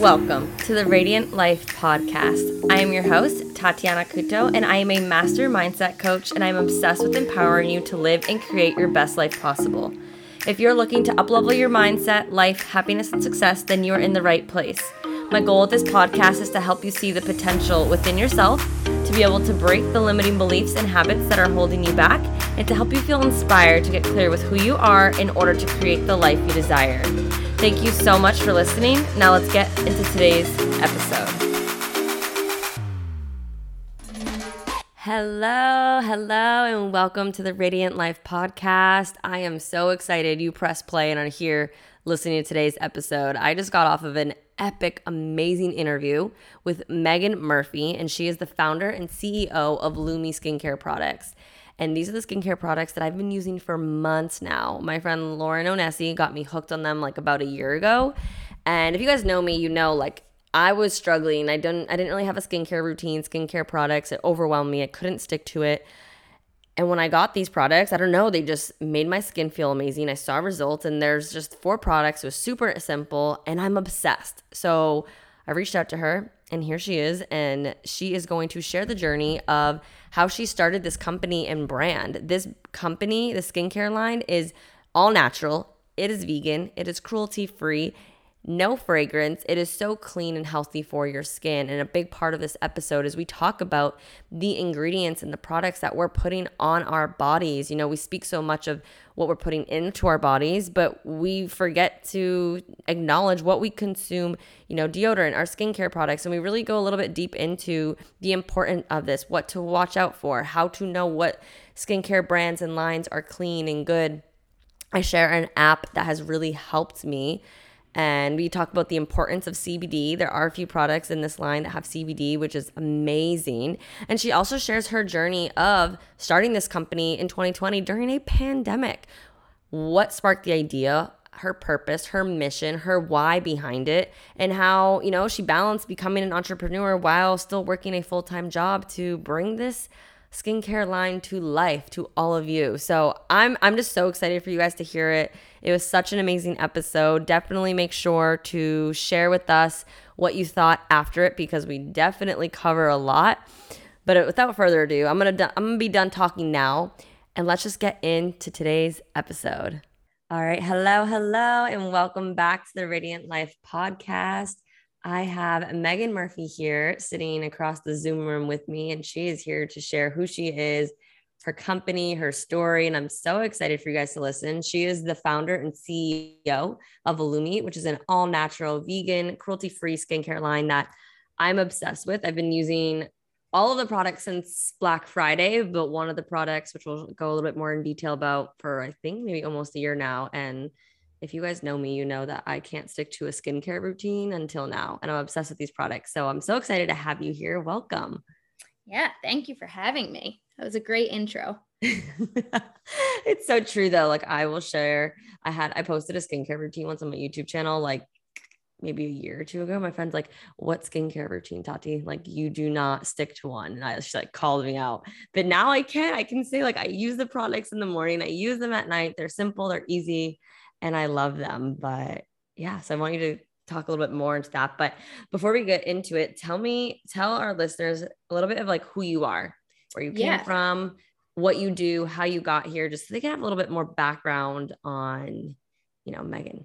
Welcome to the Radiant Life podcast. I am your host, Tatiana Couto, and I am a master mindset coach, and I'm obsessed with empowering you to live and create your best life possible. If you're looking to uplevel your mindset, life, happiness, and success, then you are in the right place. My goal with this podcast is to help you see the potential within yourself, to be able to break the limiting beliefs and habits that are holding you back, and to help you feel inspired to get clear with who you are in order to create the life you desire. Thank you so much for listening. Now let's get into today's episode. Hello, hello, and welcome to the Radiant Life podcast. I am so excited you press play and are here listening to today's episode. I just got off of an epic, amazing interview with Megan Murphy, and she is the founder and CEO of Loumi Skincare Products. And these are the skincare products that I've been using for months now. My friend Lauren Onesi got me hooked on them like about a year ago. And if you guys know me, you know like I was struggling. I didn't I didn't really have a skincare routine, skincare products. It overwhelmed me. I couldn't stick to it. And when I got these products, I don't know, they just made my skin feel amazing. I saw results and there's just four products. It was super simple and I'm obsessed. So I reached out to her and here she is and she is going to share the journey of how she started this company and brand. This company, the skincare line, is all natural, it is vegan, it is cruelty free, no fragrance. It is so clean and healthy for your skin. And a big part of this episode is we talk about the ingredients and the products that we're putting on our bodies. You know, we speak so much of what we're putting into our bodies, but we forget to acknowledge what we consume, you know, deodorant, our skincare products. And we really go a little bit deep into the importance of this, what to watch out for, how to know what skincare brands and lines are clean and good. I share an app that has really helped me and we talk about the importance of CBD. There are a few products in this line that have CBD, which is amazing. And she also shares her journey of starting this company in 2020 during a pandemic. What sparked the idea? her purpose, her mission, her why behind it, and how, you know, she balanced becoming an entrepreneur while still working a full time job to bring this skincare line to life to all of you. So I'm I'm just so excited for you guys to hear it. It was such an amazing episode. Definitely make sure to share with us what you thought after it because we definitely cover a lot. But without further ado, I'm going to I'm going to be done talking now and let's just get into today's episode. All right, hello, hello and welcome back to the Radiant Life podcast. I have Megan Murphy here sitting across the Zoom room with me, and she is here to share who she is, her company, her story. And I'm so excited for you guys to listen. She is the founder and CEO of Loumi, which is an all natural, vegan, cruelty free skincare line that I'm obsessed with. I've been using all of the products since Black Friday, but one of the products, which we'll go a little bit more in detail about for I think maybe almost a year now. And if you guys know me, you know that I can't stick to a skincare routine until now. And I'm obsessed with these products. So I'm so excited to have you here. Welcome. Yeah, thank you for having me. That was a great intro. it's so true though. Like I will share, I had I posted a skincare routine once on my YouTube channel, like maybe a year or two ago. My friend's like, What skincare routine, Tati? Like you do not stick to one. And I she like called me out. But now I can. I can say like I use the products in the morning, I use them at night. They're simple, they're easy and I love them. But yeah, so I want you to talk a little bit more into that. But before we get into it, tell me, tell our listeners a little bit of like who you are, where you came yeah. from, what you do, how you got here, just so they can have a little bit more background on, you know, Megan.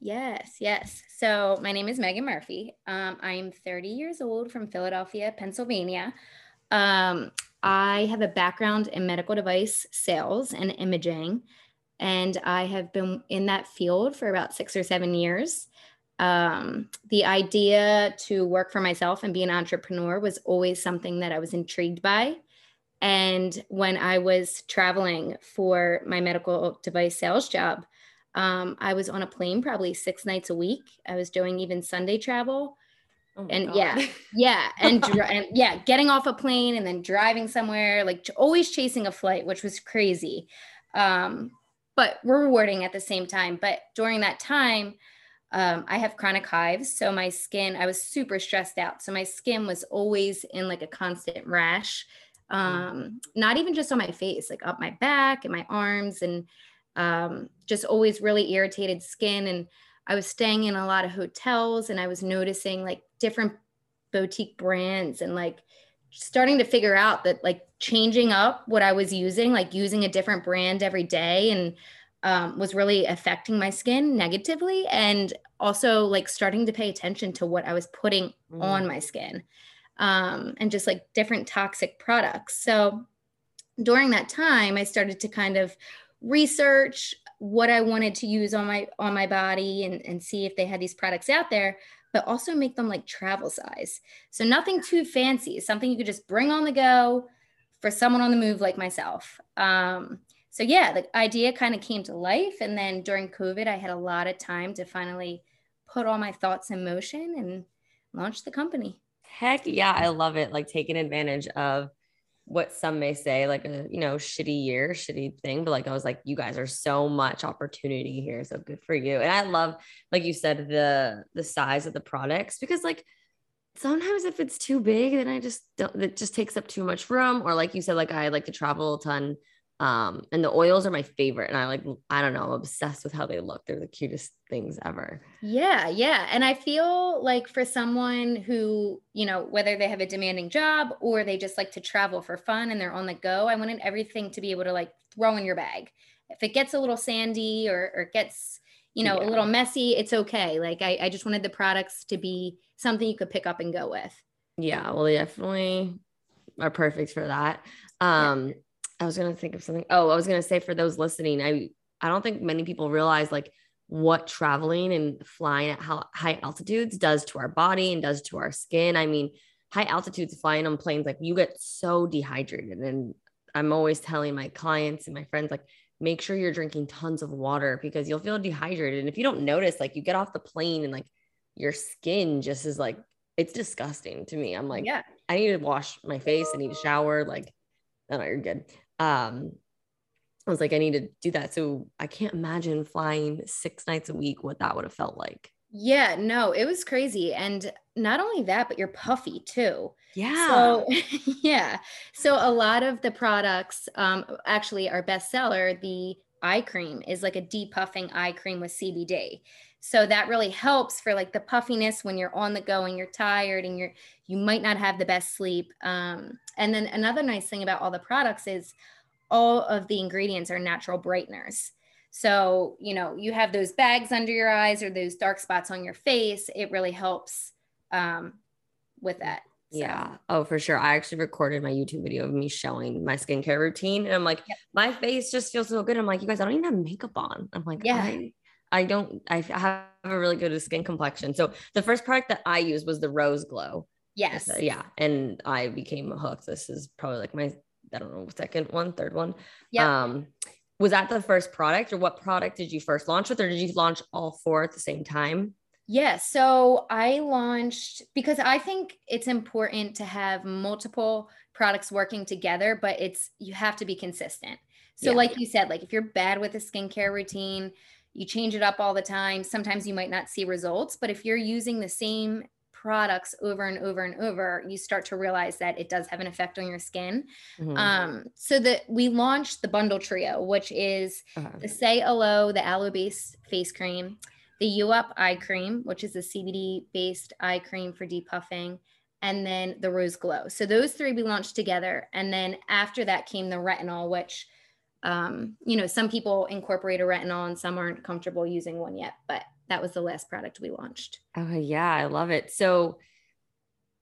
Yes, yes. So my name is Megan Murphy. Um, I'm 30 years old from Philadelphia, Pennsylvania. Um, I have a background in medical device sales and imaging and I have been in that field for about six or seven years. Um, the idea to work for myself and be an entrepreneur was always something that I was intrigued by. And when I was traveling for my medical device sales job, um, I was on a plane probably six nights a week. I was doing even Sunday travel. Oh and God. yeah, yeah, and, and yeah, getting off a plane and then driving somewhere, like always chasing a flight, which was crazy. Um, but rewarding at the same time. But during that time, um, I have chronic hives. So my skin, I was super stressed out. So my skin was always in like a constant rash, mm. um, not even just on my face, like up my back and my arms, and um, just always really irritated skin. And I was staying in a lot of hotels and I was noticing like different boutique brands and like starting to figure out that like changing up what I was using, like using a different brand every day and um, was really affecting my skin negatively. And also like starting to pay attention to what I was putting mm. on my skin um, and just like different toxic products. So during that time, I started to kind of research what I wanted to use on my on my body and, and see if they had these products out there, but also make them like travel size. So nothing too fancy, something you could just bring on the go for someone on the move like myself. Um, so yeah, the idea kind of came to life. And then during COVID, I had a lot of time to finally put all my thoughts in motion and launch the company. Heck yeah, I love it. Like taking advantage of what some may say like a you know shitty year shitty thing but like i was like you guys are so much opportunity here so good for you and i love like you said the the size of the products because like sometimes if it's too big then i just don't it just takes up too much room or like you said like i like to travel a ton um and the oils are my favorite and i like i don't know i'm obsessed with how they look. They're the cutest things ever. Yeah yeah and i feel like for someone who you know whether they have a demanding job or they just like to travel for fun and they're on the go i wanted everything to be able to like throw in your bag. If it gets a little sandy or or gets you know yeah. a little messy it's okay. Like I, I just wanted the products to be something you could pick up and go with. Yeah well they definitely are perfect for that. Um yeah I was gonna think of something. Oh, I was gonna say for those listening, I I don't think many people realize like what traveling and flying at high altitudes does to our body and does to our skin. I mean, high altitudes flying on planes, like you get so dehydrated. And I'm always telling my clients and my friends, like, make sure you're drinking tons of water because you'll feel dehydrated. And if you don't notice, like you get off the plane and like your skin just is like, it's disgusting to me. I'm like, yeah, I need to wash my face. I need to shower. Like, no, no, you're good um, I was like, I need to do that. So I can't imagine flying six nights a week, what that would have felt like. Yeah, no, it was crazy. And not only that, but you're puffy too. Yeah. So, yeah. So a lot of the products, um, actually, our bestseller, the eye cream, is like a depuffing eye cream with CBD. So that really helps for like the puffiness when you're on the go and you're tired and you're you might not have the best sleep. Um, and then another nice thing about all the products is all of the ingredients are natural brighteners. So, you know, you have those bags under your eyes or those dark spots on your face, it really helps um, with that. So. Yeah. Oh, for sure. I actually recorded my YouTube video of me showing my skincare routine. And I'm like, yep. my face just feels so good. I'm like, you guys, I don't even have makeup on. I'm like, yeah. I, I don't, I have a really good skin complexion. So the first product that I used was the Rose Glow. Yes. yeah. And I became hooked. This is probably like my, I don't know, second one, third one. Yeah. Um, was that the first product or what product did you first launch with or did you launch all four at the same time? Yeah, so I launched because I think it's important to have multiple products working together, but it's you have to be consistent. So, yeah. like you said, like if you're bad with a skincare routine, you change it up all the time. Sometimes you might not see results, but if you're using the same products over and over and over, you start to realize that it does have an effect on your skin. Mm-hmm. Um, so that we launched the bundle trio, which is uh-huh. the Say Hello, the aloe based face cream, the U Up eye cream, which is a CBD based eye cream for depuffing, and then the Rose Glow. So those three we launched together, and then after that came the retinol, which um, you know, some people incorporate a retinol and some aren't comfortable using one yet, but that was the last product we launched. Oh yeah, I love it. So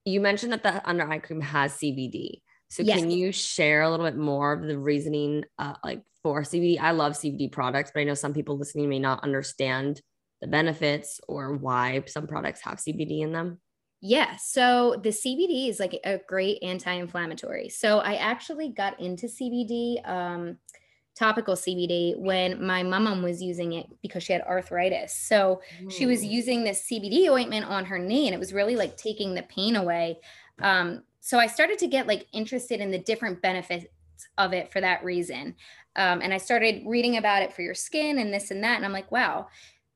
you mentioned that the under eye cream has CBD. So yes. can you share a little bit more of the reasoning uh, like for CBD? I love CBD products, but I know some people listening may not understand the benefits or why some products have CBD in them. Yeah, so the CBD is like a great anti-inflammatory. So I actually got into CBD um, topical CBD when my mom was using it because she had arthritis. So mm. she was using this CBD ointment on her knee and it was really like taking the pain away. Um, so I started to get like interested in the different benefits of it for that reason. Um, and I started reading about it for your skin and this and that. And I'm like, wow,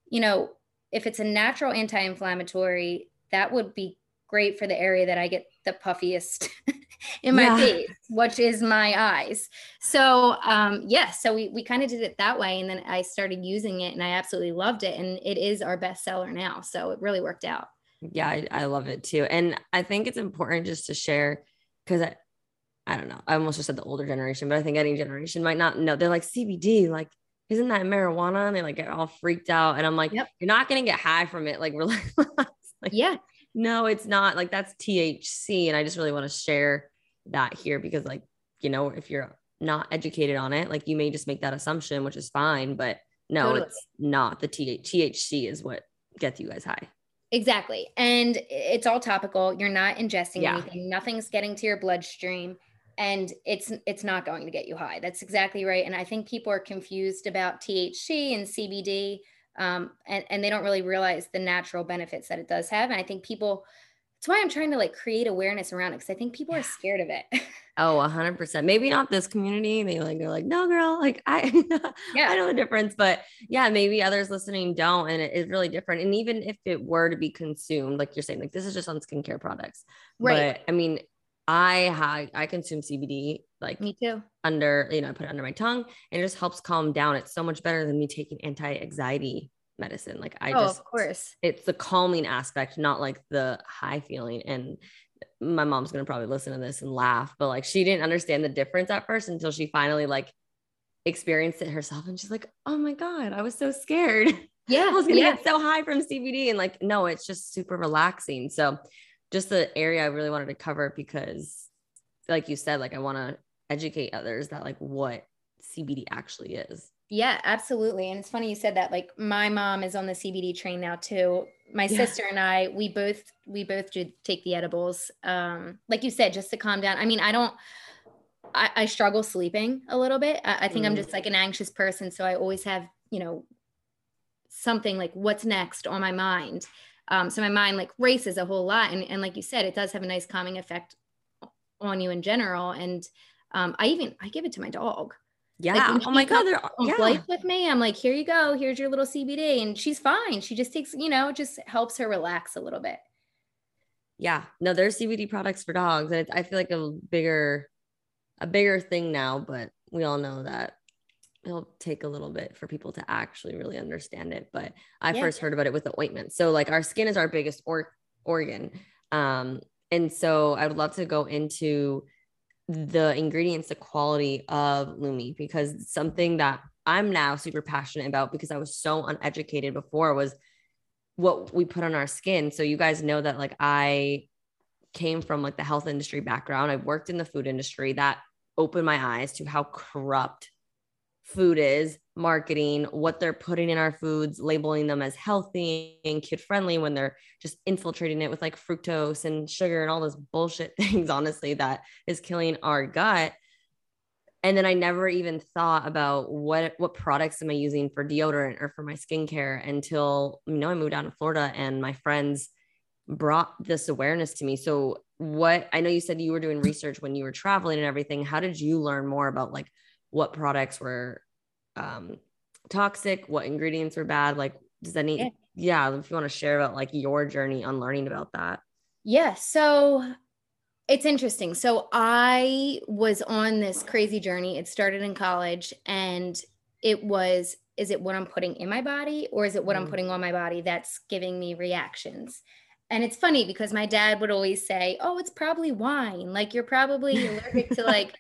you know, if it's a natural anti inflammatory, that would be great for the area that I get the puffiest in my yeah. face, which is my eyes. So um yeah, so we we kind of did it that way. And then I started using it and I absolutely loved it. And it is our best seller now. So it really worked out. Yeah, I, I love it too. And I think it's important just to share because I, I don't know. I almost just said the older generation, but I think any generation might not know. They're like CBD, like isn't that marijuana? And they like get all freaked out. And I'm like, yep. you're not gonna get high from it. Like we're like, like, yeah, no, it's not. Like that's THC. And I just really want to share that here because, like, you know, if you're not educated on it, like you may just make that assumption, which is fine. But no, totally. it's not. The THC is what gets you guys high. Exactly. And it's all topical. You're not ingesting yeah. anything. Nothing's getting to your bloodstream and it's it's not going to get you high. That's exactly right. And I think people are confused about THC and CBD um, and, and they don't really realize the natural benefits that it does have. And I think people, that's why I'm trying to like create awareness around it because I think people are scared of it. oh, hundred percent. Maybe not this community. They like they're like, no, girl, like I, yeah, I know the difference. But yeah, maybe others listening don't, and it is really different. And even if it were to be consumed, like you're saying, like this is just on skincare products, right? But I mean, I I consume CBD like me too under you know I put it under my tongue and it just helps calm down. It's so much better than me taking anti-anxiety medicine. Like I oh, just of course it's the calming aspect, not like the high feeling. And my mom's gonna probably listen to this and laugh, but like she didn't understand the difference at first until she finally like experienced it herself and she's like, oh my God, I was so scared. Yeah. I was gonna yeah. get so high from CBD. And like, no, it's just super relaxing. So just the area I really wanted to cover because, like you said, like I want to educate others that like what CBD actually is. Yeah, absolutely. And it's funny you said that. Like my mom is on the CBD train now too. My yeah. sister and I, we both we both did take the edibles. Um, like you said, just to calm down. I mean, I don't I, I struggle sleeping a little bit. I, I think mm. I'm just like an anxious person. So I always have, you know, something like what's next on my mind. Um, so my mind like races a whole lot. And, and like you said, it does have a nice calming effect on you in general. And um, I even, I give it to my dog. Yeah. Like oh my God. They're yeah. with me. I'm like, here you go. Here's your little CBD. And she's fine. She just takes, you know, just helps her relax a little bit. Yeah. No, there's CBD products for dogs. And I feel like a bigger, a bigger thing now, but we all know that it'll take a little bit for people to actually really understand it. But I yeah. first heard about it with the ointment. So like our skin is our biggest or- organ. Um, and so I would love to go into the ingredients, the quality of Loumi, because something that I'm now super passionate about because I was so uneducated before was what we put on our skin. So you guys know that like I came from like the health industry background. I worked in the food industry that opened my eyes to how corrupt food is, marketing, what they're putting in our foods, labeling them as healthy and kid friendly when they're just infiltrating it with like fructose and sugar and all those bullshit things, honestly, that is killing our gut. And then I never even thought about what what products am I using for deodorant or for my skincare until you know I moved down to Florida and my friends brought this awareness to me. So what I know you said you were doing research when you were traveling and everything. How did you learn more about like what products were um, toxic, what ingredients were bad. Like, does any, yeah. yeah, if you want to share about like your journey on learning about that. Yeah. So it's interesting. So I was on this crazy journey. It started in college and it was is it what I'm putting in my body or is it what mm. I'm putting on my body that's giving me reactions? And it's funny because my dad would always say, "Oh, it's probably wine. Like you're probably allergic to like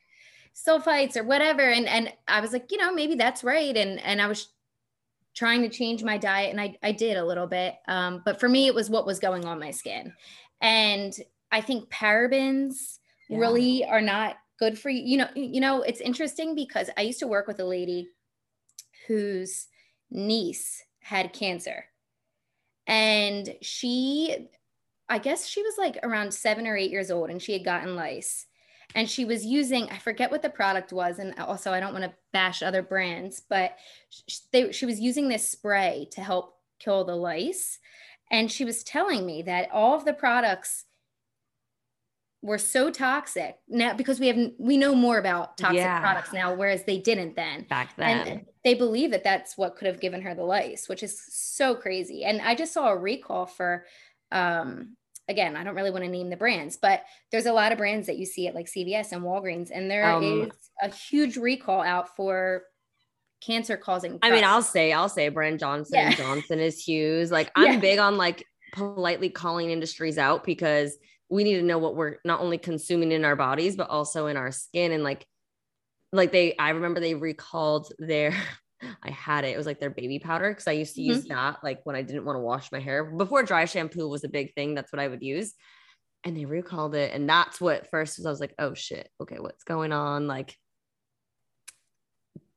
sulfites or whatever. And and i was like you know maybe that's right. And and i was trying to change my diet and i, I did a little bit. Um, but for me it was what was going on my skin. And i think parabens yeah. really are not good for you. You know you know it's interesting because i used to work with a lady whose niece had cancer. And she i guess she was like around seven or eight years old and she had gotten lice and she was using i forget what the product was and also i don't want to bash other brands but she, they, she was using this spray to help kill the lice. And she was telling me that all of the products were so toxic now because we have we know more about toxic yeah. products now whereas they didn't then. Back then. and they believe that that's what could have given her the lice which is so crazy. And i just saw a recall for um again, I don't really want to name the brands, but there's a lot of brands that you see at like CVS and Walgreens, and there Um, is a huge recall out for cancer causing. I mean, I'll say, I'll say Brand Johnson Yeah. Johnson is huge. Like I'm Yeah. big on like politely calling industries out because we need to know what we're not only consuming in our bodies, but also in our skin. And like, like they, I remember they recalled their, I had it. It was like their baby powder because I used to use that like when I didn't want to wash my hair before dry shampoo was a big thing. That's what I would use. And they recalled it. And that's what first was I was like, oh shit, okay, what's going on? Like,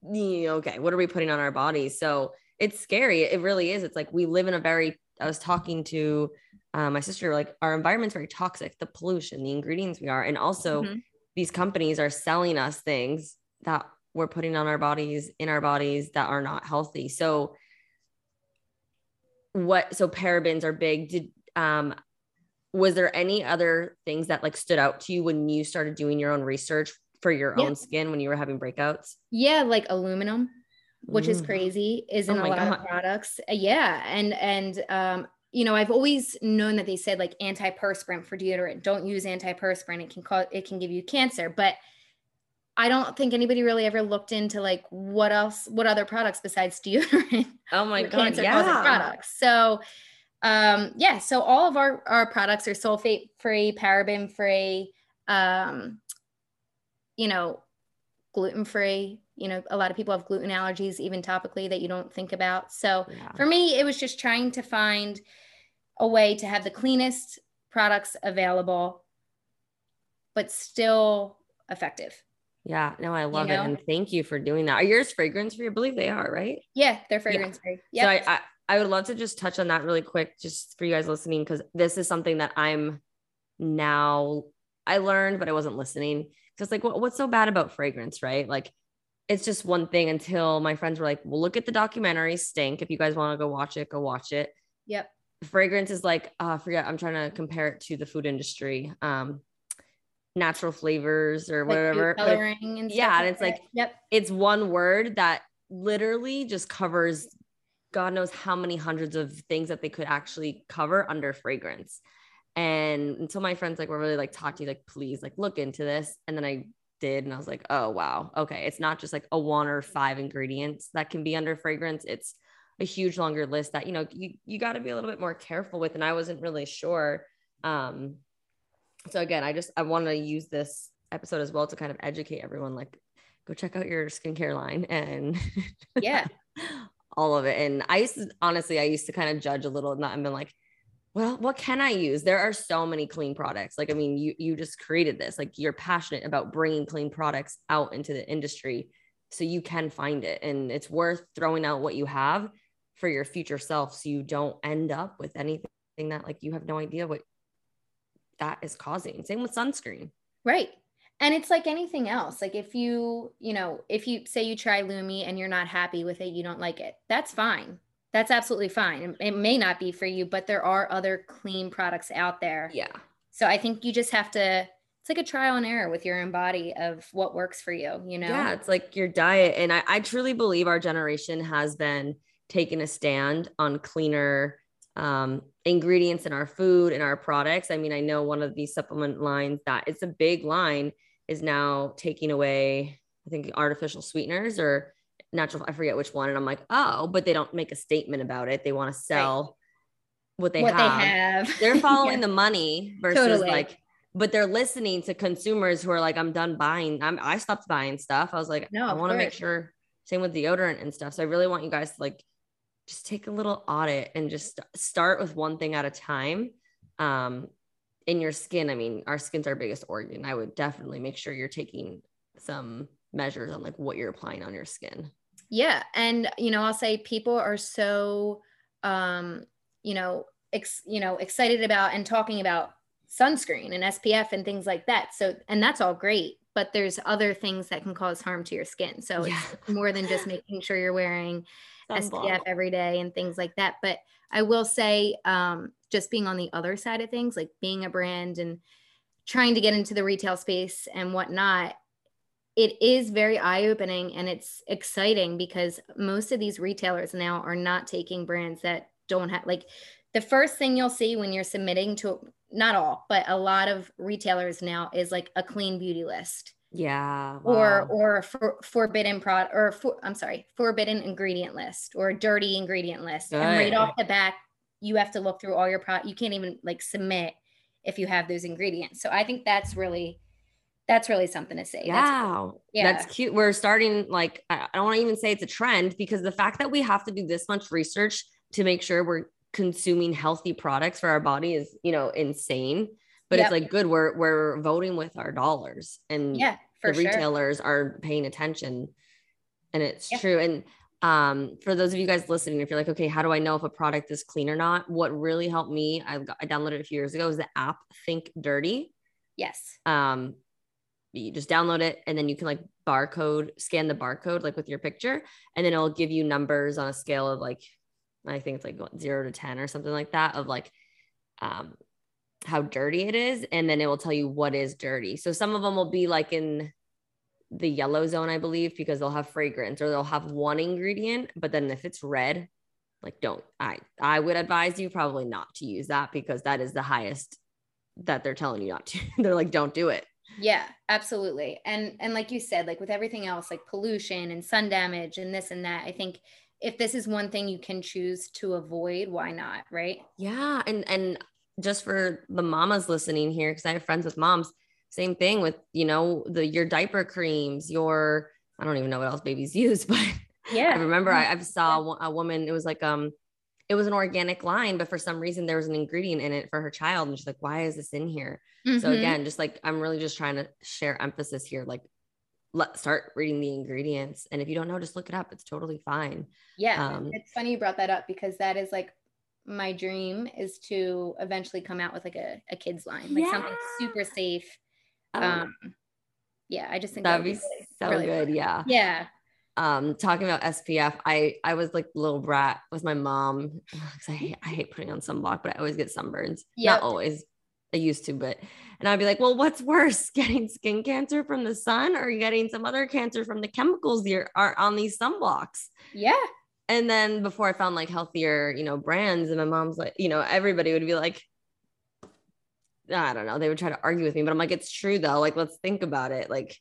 okay, what are we putting on our bodies? So it's scary. It really is. It's like we live in a very, I was talking to uh, my sister, like our environment's very toxic, the pollution, the ingredients we are. And also, Mhm. these companies are selling us things that we're putting on our bodies, in our bodies that are not healthy. So, what, so parabens are big. Did, um, was there any other things that like stood out to you when you started doing your own research for your Yeah. own skin when you were having breakouts? Yeah, like aluminum, which is Mm. crazy, is Oh in a lot God. of products. Uh, Yeah, and and um, you know, I've always known that they said like antiperspirant for deodorant. Don't use antiperspirant; it can cause it can give you cancer. But I don't think anybody really ever looked into like what else, what other products besides deodorant Oh my god, yeah. products. So um yeah, so all of our our products are sulfate free, paraben free, um, you know, gluten free. You know, a lot of people have gluten allergies, even topically, that you don't think about. So Yeah. for me, it was just trying to find a way to have the cleanest products available, but still effective. Yeah, no, I love know? it. And thank you for doing that. Are yours fragrance free? I believe they are, right? Yeah, they're fragrance free. So Yeah. I, I I would love to just touch on that really quick, just for you guys listening, because this is something that I'm now I learned, but I wasn't listening. Because like, what, what's so bad about fragrance, right? Like, it's just one thing until my friends were like, "Well, look at the documentary Stink. If you guys want to go watch it, go watch it." yep. Fragrance is like, uh, I forget. I'm trying to compare it to the food industry, um, natural flavors or Like whatever. coloring and yeah, stuff and it's like yep. it's one word that literally just covers God knows how many hundreds of things that they could actually cover under fragrance. And until my friends like were really like talk to you, like, please like look into this. And then I did, and I was like, oh wow, okay. It's not just like a one or five ingredients that can be under fragrance. It's a huge longer list that you know you you got to be a little bit more careful with. And I wasn't really sure. Um, so again, I just I want to use this episode as well to kind of educate everyone, like go check out your skincare line and Yeah. all of it. And I used to honestly, I used to kind of judge a little and not and been like, well, what can I use? There are so many clean products. Like, I mean, you you just created this. Like, you're passionate about bringing clean products out into the industry, so you can find it, and it's worth throwing out what you have for your future self, so you don't end up with anything that like you have no idea what that is causing. Same with sunscreen. Right. And it's like anything else. Like if you, you know, if you say you try Loumi and you're not happy with it, you don't like it, that's fine. That's absolutely fine. It- may not be for you, but there are other clean products out there. Yeah. So I think you just have to, it's like a trial and error with your own body of what works for you, you know? Yeah, it's like your diet. And I, I truly believe our generation has been taking a stand on cleaner um, ingredients in our food and our products. I mean, I know one of these supplement lines that it's a big line is now taking away, I think, artificial sweeteners or natural, I forget which one. And I'm like, oh, but they don't make a statement about it. They want to sell what they what have. they have. They're following Yeah. the money versus Totally. like, but they're listening to consumers who are like, I'm done buying. I'm, I stopped buying stuff. I was like, No, I want to make sure. Same with deodorant and stuff. So I really want you guys to like just take a little audit and just start with one thing at a time. Um, in your skin, I mean, our skin's our biggest organ. I would definitely make sure you're taking some measures on like what you're applying on your skin. Yeah, and you know, I'll say people are so um, you know, ex, you know, excited about and talking about sunscreen and SPF and things like that. So, and that's all great, but there's other things that can cause harm to your skin. So Yeah. it's more than just making sure you're wearing Sunblock. SPF every day and things like that. But I will say, um, just being on the other side of things, like being a brand and trying to get into the retail space and whatnot, it is very eye opening and it's exciting because most of these retailers now are not taking brands that don't have like the first thing you'll see when you're submitting to not all, but a lot of retailers now is like a clean beauty list. Yeah. Or or for, forbidden product or for, I'm sorry, forbidden ingredient list or dirty ingredient list. Good. And right off the back, you have to look through all your product. You can't even like submit if you have those ingredients. So I think that's really that's really something to say. Yeah. That's, yeah. That's cute. We're starting like I don't want to even say it's a trend because the fact that we have to do this much research to make sure we're consuming healthy products for our body is, you know, insane. But yep. it's like good. We're we're voting with our dollars and yeah, the sure. retailers are paying attention. And it's yeah. true. And um, for those of you guys listening, if you're like, okay, how do I know if a product is clean or not? What really helped me, I, got, I downloaded a few years ago, is the app Think Dirty. Yes. Um, you just download it and then you can like barcode scan the barcode like with your picture and then it'll give you numbers on a scale of like i think it's like 0 to 10 or something like that of like um how dirty it is and then it will tell you what is dirty so some of them will be like in the yellow zone i believe because they'll have fragrance or they'll have one ingredient but then if it's red like don't i i would advise you probably not to use that because that is the highest that they're telling you not to they're like don't do it yeah, absolutely. And and like you said, like with everything else, like pollution and sun damage and this and that, I think if this is one thing you can choose to avoid, why not, right? Yeah, and and just for the mamas listening here cuz I have friends with moms, same thing with, you know, the your diaper creams, your I don't even know what else babies use, but yeah. I remember I, I saw a woman it was like um it was an organic line, but for some reason there was an ingredient in it for her child. And she's like, why is this in here? Mm-hmm. So again, just like I'm really just trying to share emphasis here. Like let start reading the ingredients. And if you don't know, just look it up. It's totally fine. Yeah. Um, it's funny you brought that up because that is like my dream is to eventually come out with like a, a kids line, like yeah. something super safe. Oh. Um, yeah, I just think that'd, that'd be, be really, so really good. Fun. Yeah. Yeah um talking about SPF I I was like little brat with my mom because I hate, I hate putting on sunblock but I always get sunburns yep. not always I used to but and I'd be like well what's worse getting skin cancer from the sun or getting some other cancer from the chemicals that are on these sunblocks yeah and then before I found like healthier you know brands and my mom's like you know everybody would be like I don't know they would try to argue with me but I'm like it's true though like let's think about it like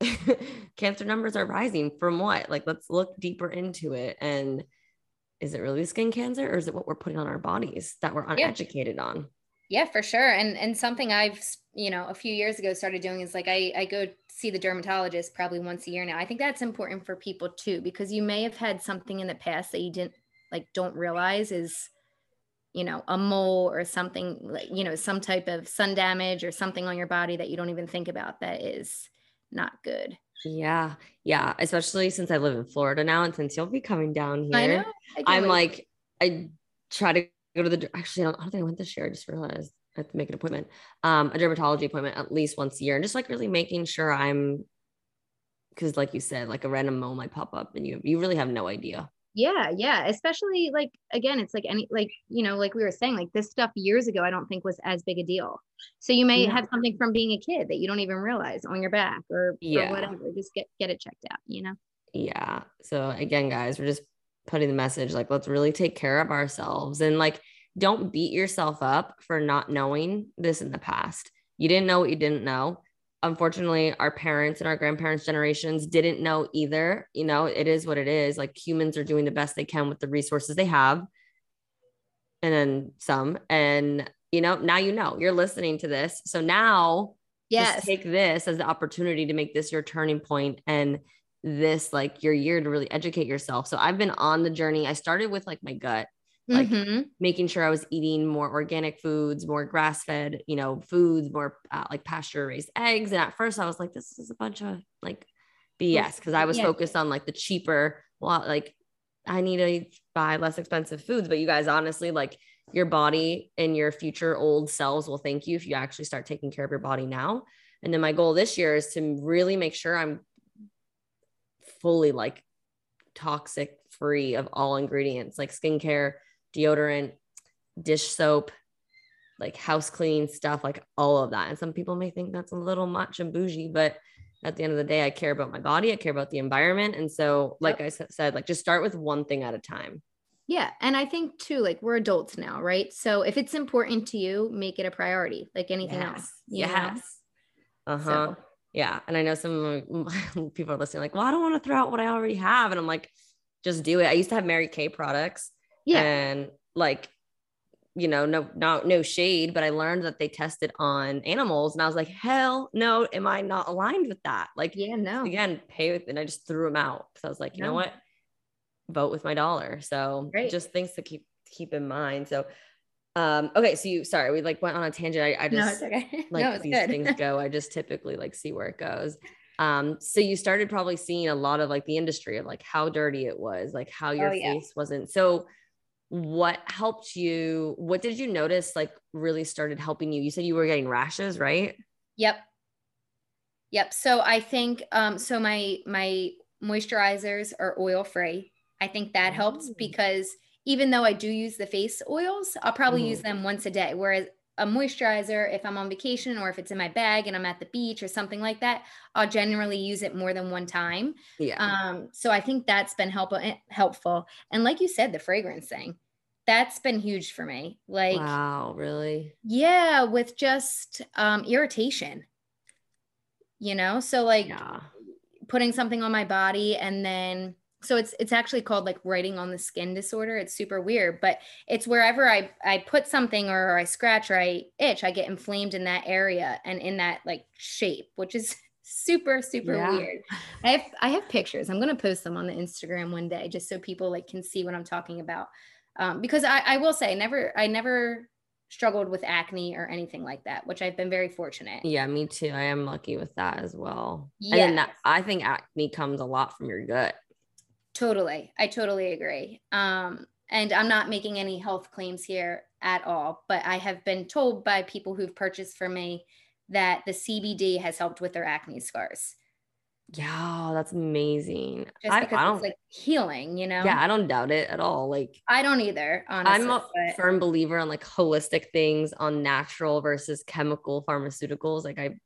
cancer numbers are rising from what? Like, let's look deeper into it. And is it really skin cancer or is it what we're putting on our bodies that we're uneducated yeah. on? Yeah, for sure. And and something I've you know a few years ago started doing is like I I go see the dermatologist probably once a year now. I think that's important for people too because you may have had something in the past that you didn't like don't realize is you know a mole or something like you know some type of sun damage or something on your body that you don't even think about that is not good. Yeah. Yeah. Especially since I live in Florida now. And since you'll be coming down here, I know. I am like, I try to go to the, actually, I don't, I don't think I went this year. I just realized I have to make an appointment, um, a dermatology appointment at least once a year. And just like really making sure I'm, because like you said, like a random mole might pop up and you, you really have no idea yeah yeah especially like again it's like any like you know like we were saying like this stuff years ago i don't think was as big a deal so you may yeah. have something from being a kid that you don't even realize on your back or, yeah. or whatever just get get it checked out you know yeah so again guys we're just putting the message like let's really take care of ourselves and like don't beat yourself up for not knowing this in the past. You didn't know what you didn't know. Unfortunately our parents and our grandparents generations didn't know either. You know it is what it is. Like humans are doing the best they can with the resources they have and then some and you know now you know. You're listening to this. So now yes. take this as the opportunity to make this your turning point and this like your year to really educate yourself so i've been on the journey i started with like my gut like mm-hmm. making sure I was eating more organic foods, more grass fed, you know, foods, more uh, like pasture raised eggs. And at first I was like, this is a bunch of like BS because I was yeah. focused on like the cheaper, well, like I need to buy less expensive foods. But you guys, honestly, like your body and your future old selves will thank you if you actually start taking care of your body now. And then my goal this year is to really make sure I'm fully like toxic free of all ingredients like skincare deodorant, dish soap, like house cleaning stuff, like all of that. And some people may think that's a little much and bougie, but at the end of the day, I care about my body, I care about the environment. And so, like yep. I said, like just start with one thing at a time. Yeah. And I think too, like we're adults now, right? So if it's important to you, make it a priority, like anything Yes. else. Yes. Uh huh. So- Yeah. And I know some people are listening, like, well, I don't want to throw out what I already have. And I'm like, just do it. I used to have Mary Kay products. Yeah. And like, you know, no, no, no shade, but I learned that they tested on animals. And I was like, hell no, am I not aligned with that? Like, yeah. No. again, pay with, and I just threw them out. So I was like, you know what? Vote with my dollar. So Great. just things to keep keep in mind. So um okay, so you sorry, we like went on a tangent. I, I no, just it's okay. like no, these good. things go. I just typically like see where it goes. Um, so you started probably seeing a lot of like the industry of like how dirty it was, like how your Oh, yeah. face wasn't. So what helped you? What did you notice like really started helping you? You said you were getting rashes, right? Yep. Yep. So I think um so my my moisturizers are oil free. I think that helps because even though I do use the face oils, I'll probably use Mhm. them once a day. Whereas a moisturizer, if I'm on vacation or if it's in my bag and I'm at the beach or something like that, I'll generally use it more than one time. Yeah. Um, so I think that's been helpful helpful. And like you said, the fragrance thing, that's been huge for me. Like wow, really? yeah, with just um irritation. You know, so like Yeah. putting something on my body and then so it's it's actually called like writing on the skin disorder. It's super weird, but it's wherever I I put something or I scratch or I itch, I get inflamed in that area and in that like shape, which is super super Yeah. weird. I have I have pictures. I'm going to post them on the Instagram one day just so people like can see what I'm talking about. Um, because I, I will say never I never struggled with acne or anything like that, which I've been very fortunate. Yeah, me too. I am lucky with that as well. And that, I think acne comes a lot from your gut. Totally. I totally agree. Um, and I'm not making any health claims here at all, but I have been told by people who've purchased for me that the CBD has helped with their acne scars. Yeah, that's amazing. Just I, because I don't, it's like healing, you know? yeah, I don't doubt it at all. Like, I don't either, honestly. I'm a but- firm believer on like holistic things, on natural versus chemical pharmaceuticals. Like, I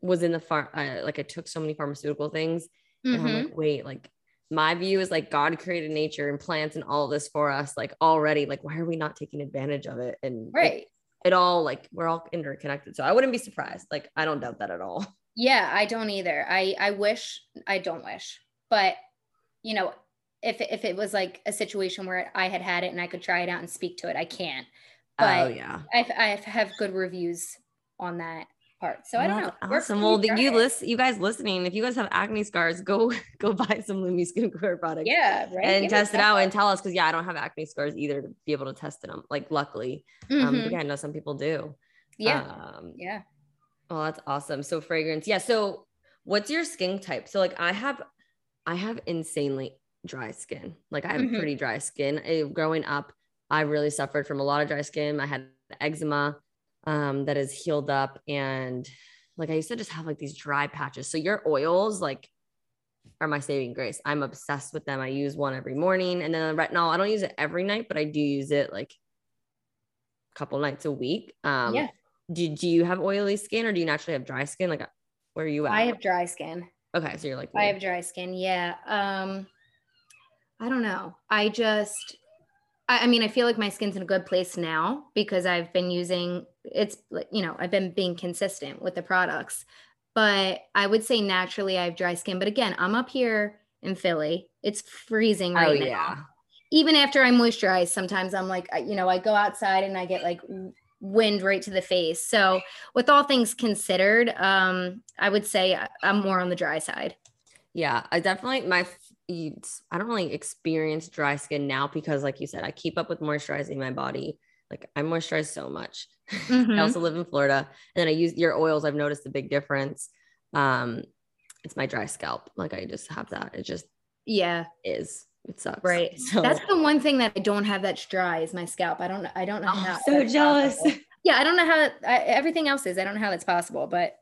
was in the farm, uh, like, I took so many pharmaceutical things, and I'm like, wait, like, my view is like God created nature and plants and all this for us, like already. Like, why are we not taking advantage of it? And it- right. it all like we're all interconnected. So I wouldn't be surprised. Like, I don't doubt that at all. Yeah, I don't either. I I wish I don't wish, but you know, if if it was like a situation where I had had it and I could try it out and speak to it, I can't. Oh, but oh yeah. I I have good reviews on that part, so I don't know. Awesome. Well, the- you list, you guys listening, if you guys have acne scars, go go buy some Loumi skincare products. Yeah, right. And Give test it out and tell us because yeah, I don't have acne scars either to be able to test it. on. Like luckily, um, Mhm. but yeah, I know some people do. yeah, Um, yeah. Well, that's awesome. So fragrance. Yeah. So what's your skin type? So like I have I have insanely dry skin. Like I have Mhm. pretty dry skin. Eh, growing up, I really suffered from a lot of dry skin. I had eczema um that is healed up and like I used to just have like these dry patches. So your oils like are my saving grace. I'm obsessed with them. I use one every morning and then the retinol, I don't use it every night, but I do use it like a couple nights a week. Um Yeah. do, do you have oily skin or do you naturally have dry skin? Like, where are you at? I have dry skin. okay, so you're like, I have dry skin. Yeah. Um, I don't know. I just, I, I mean, I feel like my skin's in a good place now because I've been using it's you know, I've been being consistent with the products. But I would say naturally I have dry skin. But again, I'm up here in Philly. It's freezing right oh now. yeah, Even after I moisturize, sometimes I'm like, you know, I go outside and I get like wind right to the face. So, with all things considered, um, I would say I'm more on the dry side. yeah. I definitely my you- I don't really experience dry skin now because, like you said, I keep up with moisturizing my body. Like I moisturize so much. Mhm. I also live in Florida, and then I use your oils. I've noticed a big difference. Um, it's my dry scalp. Like I just have that. It just Yeah. is. It sucks. Right. So That's the one thing that I don't have that's dry is my scalp. I don't I don't know Oh, how. so jealous. possible. Yeah, I don't know how I, everything else is. I don't know how that's possible, but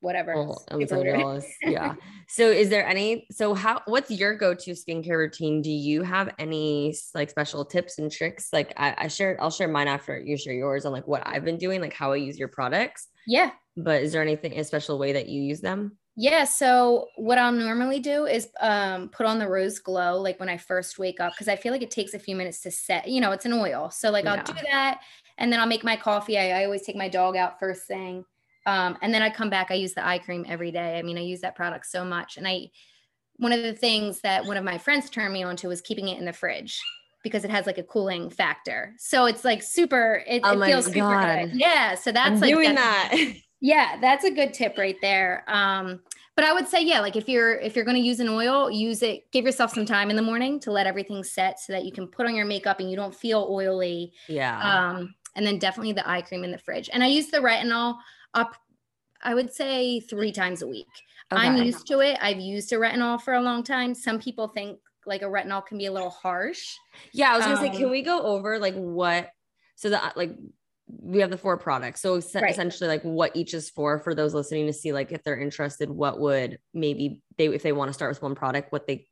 whatever. Well, I'm People so do it. jealous. Yeah. So is there any so how what's your go-to skincare routine? Do you have any like special tips and tricks? Like I, I shared, I'll share mine after you share yours on like what I've been doing, like how I use your products. Yeah. But is there anything a special way that you use them? Yeah. So what I'll normally do is um, put on the rose glow like when I first wake up because I feel like it takes a few minutes to set. You know, it's an oil, so like I'll do that, and then I'll make my coffee. I, I always take my dog out first thing, um, and then I come back. I use the eye cream every day. I mean, I use that product so much, and I one of the things that one of my friends turned me onto was keeping it in the fridge because it has like a cooling factor. So it's like super. It, oh it feels super good. Yeah. So that's I'm like doing that. Yeah, that's a good tip right there. Um, but I would say, yeah, like if you're if you're going to use an oil, use it. Give yourself some time in the morning to let everything set so that you can put on your makeup and you don't feel oily. Yeah. Um, and then definitely the eye cream in the fridge. And I use the retinol up, I would say three times a week. Okay. I'm used to it. I've used a retinol for a long time. Some people think like a retinol can be a little harsh. Yeah, I was gonna um, say, can um, we go over like what? So that like we have the four products. So right. essentially like what each is for for those listening to see like if they're interested, what would maybe they if they want to start with one product, what they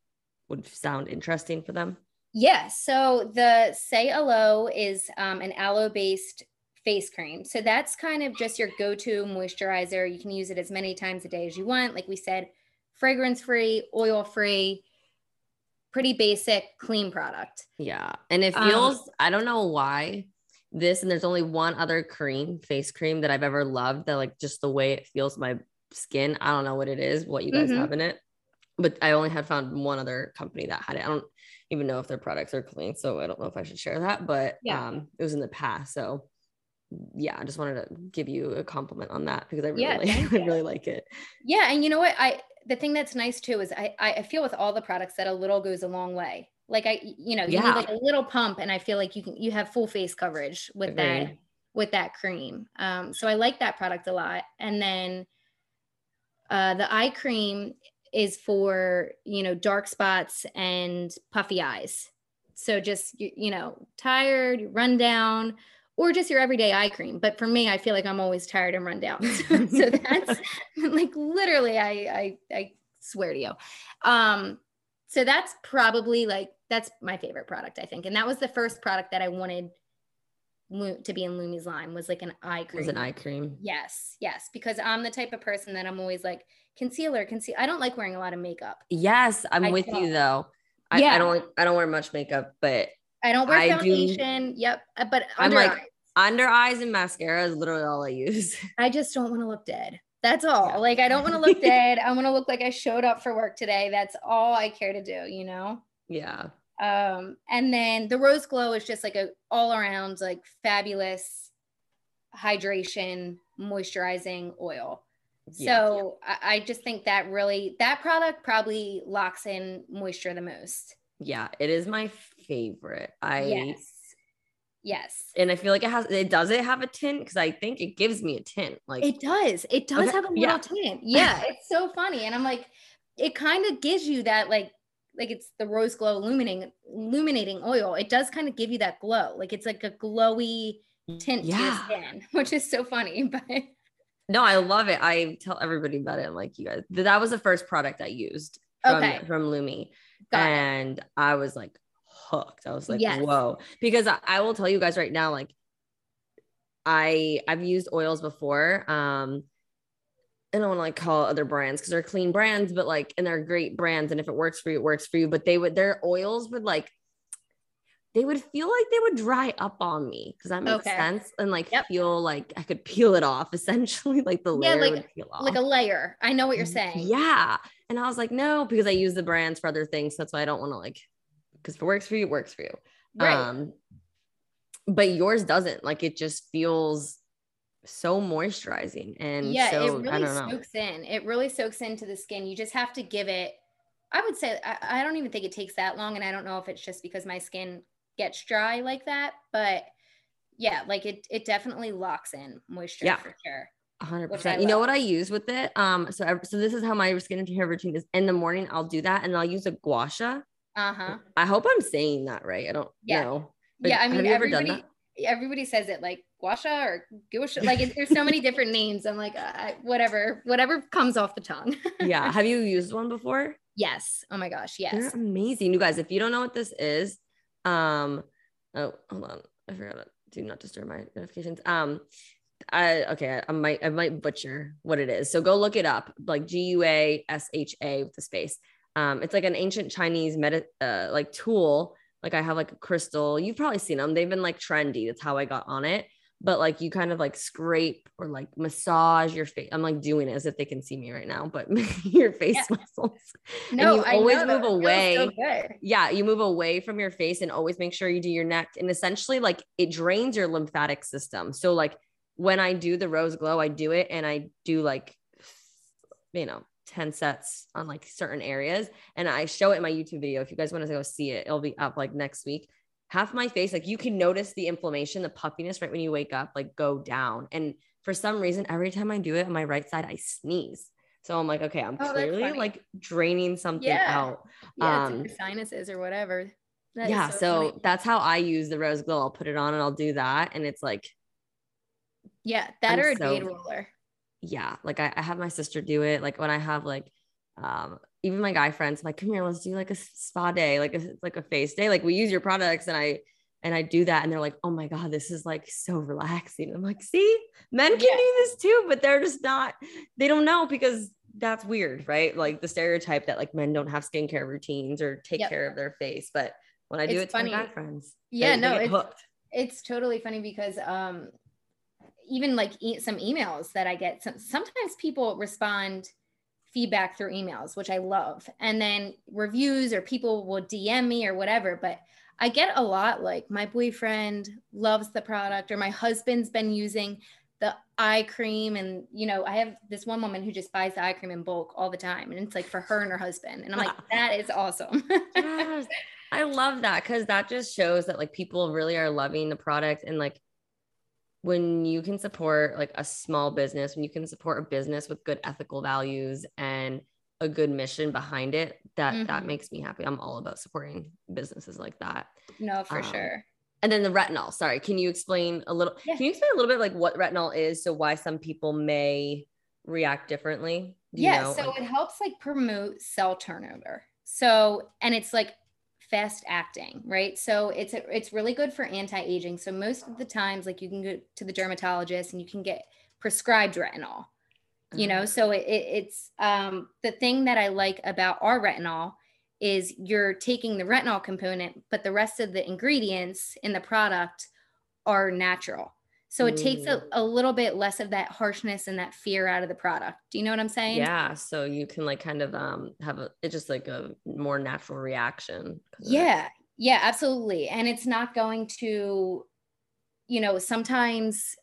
would sound interesting for them. Yeah. So the Say Aloe is um, an aloe based face cream. So that's kind of just your go to moisturizer. You can use it as many times a day as you want. Like we said, fragrance free, oil free, pretty basic, clean product. Yeah. And it um, feels, um, I don't know why, this and there's only one other cream, face cream that I've ever loved that like just the way it feels my skin. I don't know what it is, what you guys mm-hmm. have in it. But I only had found one other company that had it. I don't even know if their products are clean. So I don't know if I should share that, but yeah. um it was in the past. So yeah, I just wanted to give you a compliment on that because I really yeah, like, I really like it. Yeah. And you know what? I the thing that's nice too is I I feel with all the products that a little goes a long way like I, you know, you yeah. need like a little pump, and I feel like you can you have full face coverage with Agreed. that with that cream. Um, so I like that product a lot. And then uh, the eye cream is for you know dark spots and puffy eyes. So just you, you know tired, run down, or just your everyday eye cream. But for me, I feel like I'm always tired and run down. so that's like literally, I I I swear to you. Um, so that's probably like that's my favorite product, I think. And that was the first product that I wanted to be in Loumi's line was like an eye cream. Was an eye cream. Yes, yes, because I'm the type of person that I'm always like concealer, conceal. I don't like wearing a lot of makeup. Yes, I'm I with don't. you though. I, yeah. I don't I don't wear much makeup, but I don't wear I foundation. Do, yep, uh, but I'm like eyes. under eyes and mascara is literally all I use. I just don't want to look dead. That's all. Yeah. Like I don't want to look dead. I want to look like I showed up for work today. That's all I care to do, you know? Yeah. Um, and then the rose glow is just like a all around like fabulous hydration, moisturizing oil. Yeah. So I, I just think that really that product probably locks in moisture the most. Yeah, it is my favorite. I yes. Yes. And I feel like it has it does it have a tint because I think it gives me a tint. Like it does. It does okay. have a little yeah. tint. Yeah, it's so funny. And I'm like, it kind of gives you that like like it's the rose glow illuminating illuminating oil. It does kind of give you that glow. Like it's like a glowy tint yeah. to your skin, which is so funny. But no, I love it. I tell everybody about it. I'm like, you guys, that was the first product I used from, okay. from Loumi. Got and it. I was like, hooked. I was like, yes. whoa. Because I, I will tell you guys right now, like I I've used oils before. Um I don't want to like call other brands because they're clean brands, but like, and they're great brands. And if it works for you, it works for you. But they would, their oils would like, they would feel like they would dry up on me. Does that make okay. sense? And like yep. feel like I could peel it off essentially, like the layer yeah, like, would peel off. Like a layer. I know what you're saying. Yeah. And I was like, no, because I use the brands for other things. So That's why I don't want to like because if it works for you, it works for you. Right. Um, but yours doesn't. Like it just feels so moisturizing and yeah, so, it really soaks in. It really soaks into the skin. You just have to give it. I would say I, I don't even think it takes that long, and I don't know if it's just because my skin gets dry like that, but yeah, like it it definitely locks in moisture yeah. for sure. 100%. You know what I use with it? Um, so so this is how my skin and hair routine is. In the morning, I'll do that, and I'll use a gua sha. Uh-huh. I hope I'm saying that right. I don't yeah. know. yeah, I mean everybody everybody says it like guasha or guasha. Like it, there's so many different names. I'm like, uh, whatever, whatever comes off the tongue. yeah. Have you used one before? Yes. Oh my gosh. Yes. They're amazing. You guys, if you don't know what this is, um, oh, hold on. I forgot to do not disturb my notifications. Um, I okay, I might I might butcher what it is. So go look it up, like G U A S H A with the space. Um, it's like an ancient Chinese med uh, like tool. Like I have like a crystal. You've probably seen them. They've been like trendy. That's how I got on it. But like you kind of like scrape or like massage your face. I'm like doing it as if they can see me right now, but your face yeah. muscles. No, and you I always move away. So yeah, you move away from your face and always make sure you do your neck. And essentially, like it drains your lymphatic system. So like when I do the rose glow, I do it and I do like, you know, 10 sets on like certain areas. And I show it in my YouTube video. If you guys want to go see it, it'll be up like next week. Half my face, like you can notice the inflammation, the puffiness right when you wake up, like go down. And for some reason, every time I do it on my right side, I sneeze. So I'm like, okay, I'm oh, clearly like draining something yeah. out. Yeah, um, sinuses or whatever. That yeah, so, so that's how I use the rose glow. I'll put it on and I'll do that. And it's like yeah, that I'm or a so, jade roller. Yeah, like I, I have my sister do it. Like when I have like um even my guy friends, I'm like, come here, let's do like a spa day, like a like a face day. Like we use your products and I and I do that and they're like, oh my God, this is like so relaxing. I'm like, see, men can yeah. do this too, but they're just not, they don't know because that's weird, right? Like the stereotype that like men don't have skincare routines or take yep. care of their face. But when I do it's it to funny. my guy friends, yeah, they, no, they it's, hooked. it's totally funny because um even like e- some emails that I get. Some, sometimes people respond feedback through emails, which I love, and then reviews or people will DM me or whatever. But I get a lot like my boyfriend loves the product, or my husband's been using the eye cream and you know i have this one woman who just buys the eye cream in bulk all the time and it's like for her and her husband and i'm like that is awesome yes, i love that because that just shows that like people really are loving the product and like when you can support like a small business, when you can support a business with good ethical values and a good mission behind it, that mm-hmm. that makes me happy. I'm all about supporting businesses like that. No, for um, sure. And then the retinol. Sorry, can you explain a little? Yeah. Can you explain a little bit like what retinol is, so why some people may react differently? yeah, know? so like- it helps like promote cell turnover. So, and it's like fast acting, right? So it's it's really good for anti-aging. So most of the times, like you can go to the dermatologist and you can get prescribed retinol. You know, mm-hmm. so it, it, it's um, the thing that I like about our retinol is you're taking the retinol component, but the rest of the ingredients in the product are natural. So it takes a, a little bit less of that harshness and that fear out of the product. Do you know what I'm saying? Yeah. So you can like kind of um have a it's just like a more natural reaction. Yeah. Yeah, absolutely. And it's not going to, you know, sometimes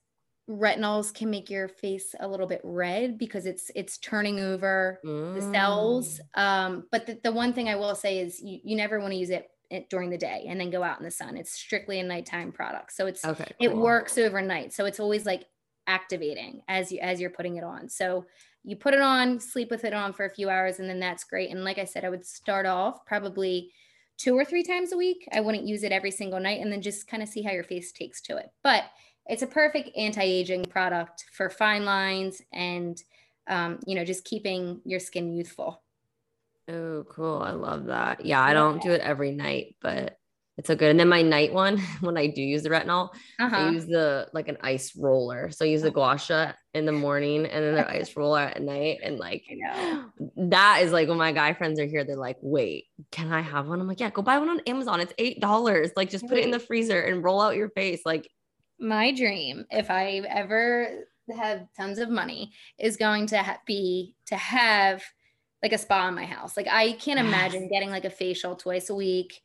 retinols can make your face a little bit red because it's it's turning over mm. the cells. Mm. Um, but the, the one thing I will say is you, you never want to use it it during the day and then go out in the sun. It's strictly a nighttime product. So it's okay, cool. it works overnight. So it's always like activating as you as you're putting it on. So you put it on, sleep with it on for a few hours, and then that's great. And like I said, I would start off probably two or three times a week. I wouldn't use it every single night and then just kind of see how your face takes to it. But it's a perfect anti-aging product for fine lines and um, you know just keeping your skin youthful. Oh, cool. I love that. Yeah, I don't do it every night, but it's so good. And then my night one, when I do use the retinol, uh-huh. I use the like an ice roller. So I use the oh. gua sha in the morning and then the ice roller at night. And like that is like when my guy friends are here, they're like, wait, can I have one? I'm like, yeah, go buy one on Amazon. It's eight dollars. Like just put it in the freezer and roll out your face. Like my dream, if I ever have tons of money, is going to ha- be to have like a spa in my house. Like I can't imagine getting like a facial twice a week,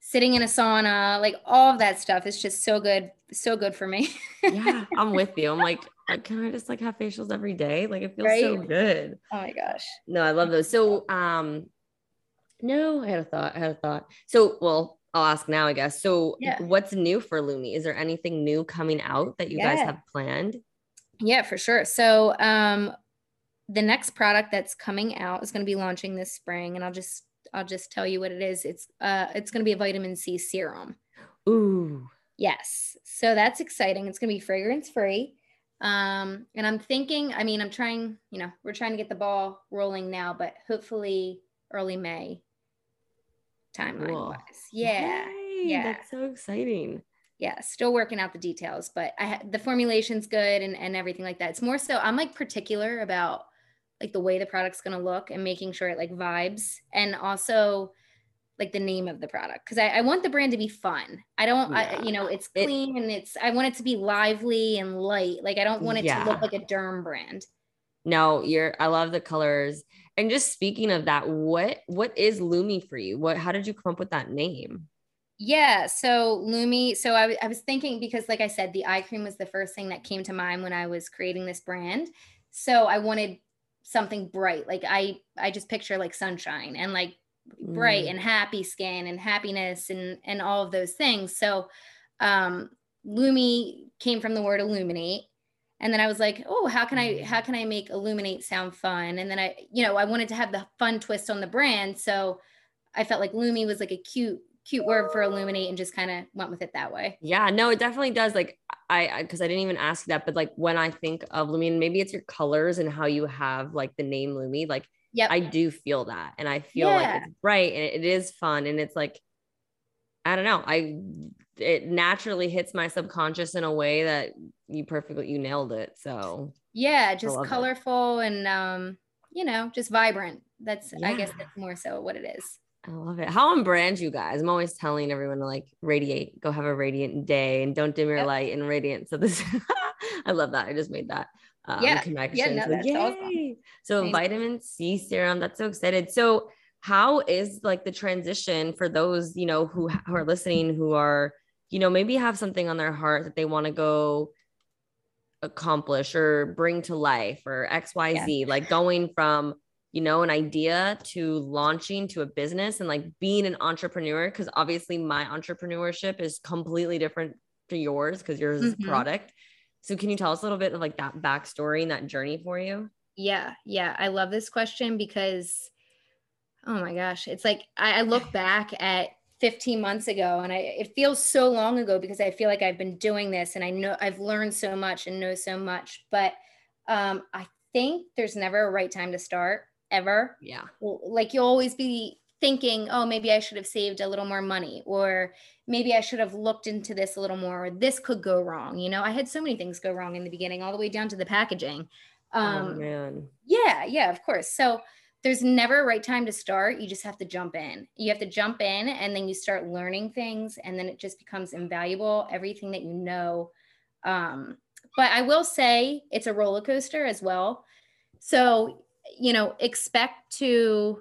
sitting in a sauna, like all of that stuff is just so good, so good for me. yeah, I'm with you. I'm like, can I just like have facials every day? Like it feels right? so good. Oh my gosh. No, I love those. So um no, I had a thought. I had a thought. So well, I'll ask now, I guess. So yeah. what's new for Loumi? Is there anything new coming out that you yeah. guys have planned? Yeah, for sure. So um the next product that's coming out is going to be launching this spring and i'll just i'll just tell you what it is. It's uh it's going to be a vitamin c serum. Ooh. Yes. So that's exciting. It's going to be fragrance free um and i'm thinking i mean i'm trying you know we're trying to get the ball rolling now but hopefully early may timeline wise yeah. Yay, yeah. That's so exciting. Yeah, still working out the details, but I the formulation's good and, and everything like that. It's more so I'm like particular about like the way the product's gonna look and making sure it like vibes and also like the name of the product because I, I, want the brand to be fun. I don't, yeah. I, you know, it's clean it, and it's. I want it to be lively and light. Like I don't want it yeah. to look like a derm brand. No, you're. I love the colors. And just speaking of that, what what is Loumi for you? What? How did you come up with that name? Yeah, so Loumi. So I, I was thinking because, like I said, the eye cream was the first thing that came to mind when I was creating this brand. So I wanted something bright. Like I, I just picture like sunshine and like bright mm. and happy skin and happiness and and all of those things so um loumi came from the word illuminate and then i was like oh how can i how mm. can i make illuminate sound fun and then i you know i wanted to have the fun twist on the brand so i felt like loumi was like a cute cute word for illuminate and just kind of went with it that way yeah no it definitely does like i because I, I, didn't even ask that but like when i think of loumi maybe it's your colors and how you have like the name loumi like yeah i do feel that and i feel yeah. like it's bright and it is fun and it's like i don't know i it naturally hits my subconscious in a way that you perfectly you nailed it so yeah just colorful it. and um you know just vibrant that's yeah. i guess that's more so what it is I love it. How on brand you guys? I'm always telling everyone to like radiate, go have a radiant day and don't dim your yep. light and radiant. So this I love that. I just made that um, yeah. connection. Yeah, no, so, awesome. so vitamin C serum, that's so excited. So how is like the transition for those, you know, who, who are listening, who are, you know, maybe have something on their heart that they want to go accomplish or bring to life or XYZ, yeah. like going from, you know, an idea to launching to a business and like being an entrepreneur. Cause obviously my entrepreneurship is completely different to yours because yours mm-hmm. is product. So can you tell us a little bit of like that backstory and that journey for you? Yeah, yeah. I love this question because oh my gosh, it's like I, I look back at 15 months ago and I it feels so long ago because I feel like I've been doing this and I know I've learned so much and know so much. But um I think there's never a right time to start ever. Yeah. Like you'll always be thinking, oh, maybe I should have saved a little more money, or maybe I should have looked into this a little more, or this could go wrong. You know, I had so many things go wrong in the beginning, all the way down to the packaging. Oh, um, oh, man. Yeah, yeah, of course. So there's never a right time to start. You just have to jump in. You have to jump in and then you start learning things, and then it just becomes invaluable, everything that you know. Um, but I will say it's a roller coaster as well. So, you know, expect to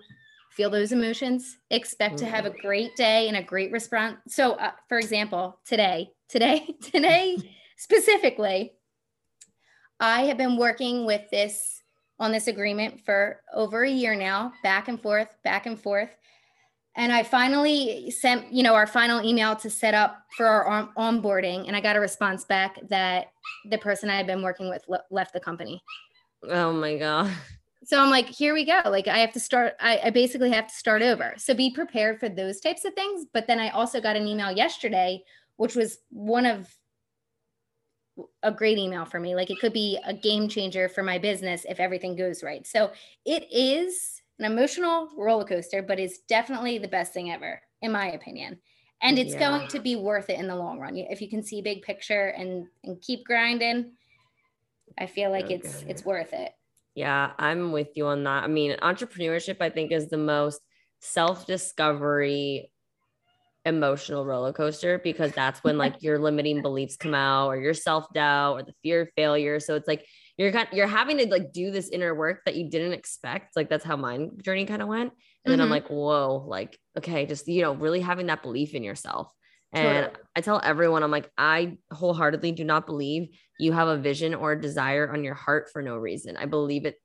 feel those emotions expect to have a mm-hmm. great day and a great response. So uh, for example today today today specifically i have been working with this on this agreement for over a year now back and forth back and forth. And i finally sent you know our final email to set up for our on- onboarding and i got a response back that the person i had been working with le- left the company. Oh my god so I'm like, here we go. Like I have to start, I, I, basically have to start over. So be prepared for those types of things. But then I also got an email yesterday, which was one of a great email for me. Like it could be a game changer for my business if everything goes right. So it is an emotional roller coaster, but it's definitely the best thing ever, in my opinion. And it's yeah. going to be worth it in the long run. If you can see big picture and and keep grinding, I feel like okay. it's it's worth it. Yeah, I'm with you on that. I mean, entrepreneurship, I think, is the most self discovery emotional roller coaster because that's when like your limiting beliefs come out or your self doubt or the fear of failure. So it's like you're kind you're having to like do this inner work that you didn't expect. Like that's how my journey kind of went. And mm-hmm. then I'm mm-hmm. like, whoa, like, okay, just you know, really having that belief in yourself. And totally. I tell everyone, I'm like, I wholeheartedly do not believe you have a vision or a desire on your heart for no reason. I believe it.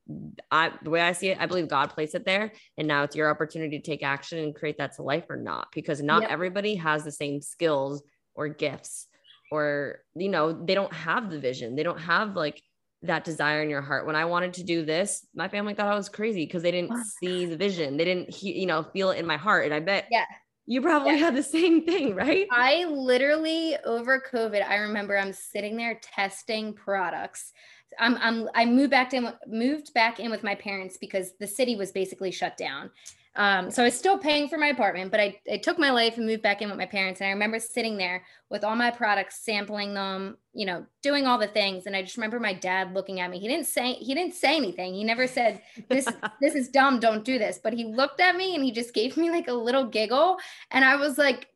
I the way I see it, I believe God placed it there, and now it's your opportunity to take action and create that to life or not, because not yep. everybody has the same skills or gifts, or you know, they don't have the vision. They don't have like that desire in your heart. When I wanted to do this, my family thought I was crazy because they didn't see the vision. They didn't, he, you know, feel it in my heart. And I bet yeah you probably had the same thing, right? I literally over COVID, I remember I'm sitting there testing products. I'm, I'm I moved back in moved back in with my parents because the city was basically shut down. Um, so I was still paying for my apartment, but I, I took my life and moved back in with my parents. And I remember sitting there with all my products, sampling them, you know, doing all the things. And I just remember my dad looking at me. He didn't say he didn't say anything. He never said this this is dumb, don't do this. But he looked at me and he just gave me like a little giggle. And I was like,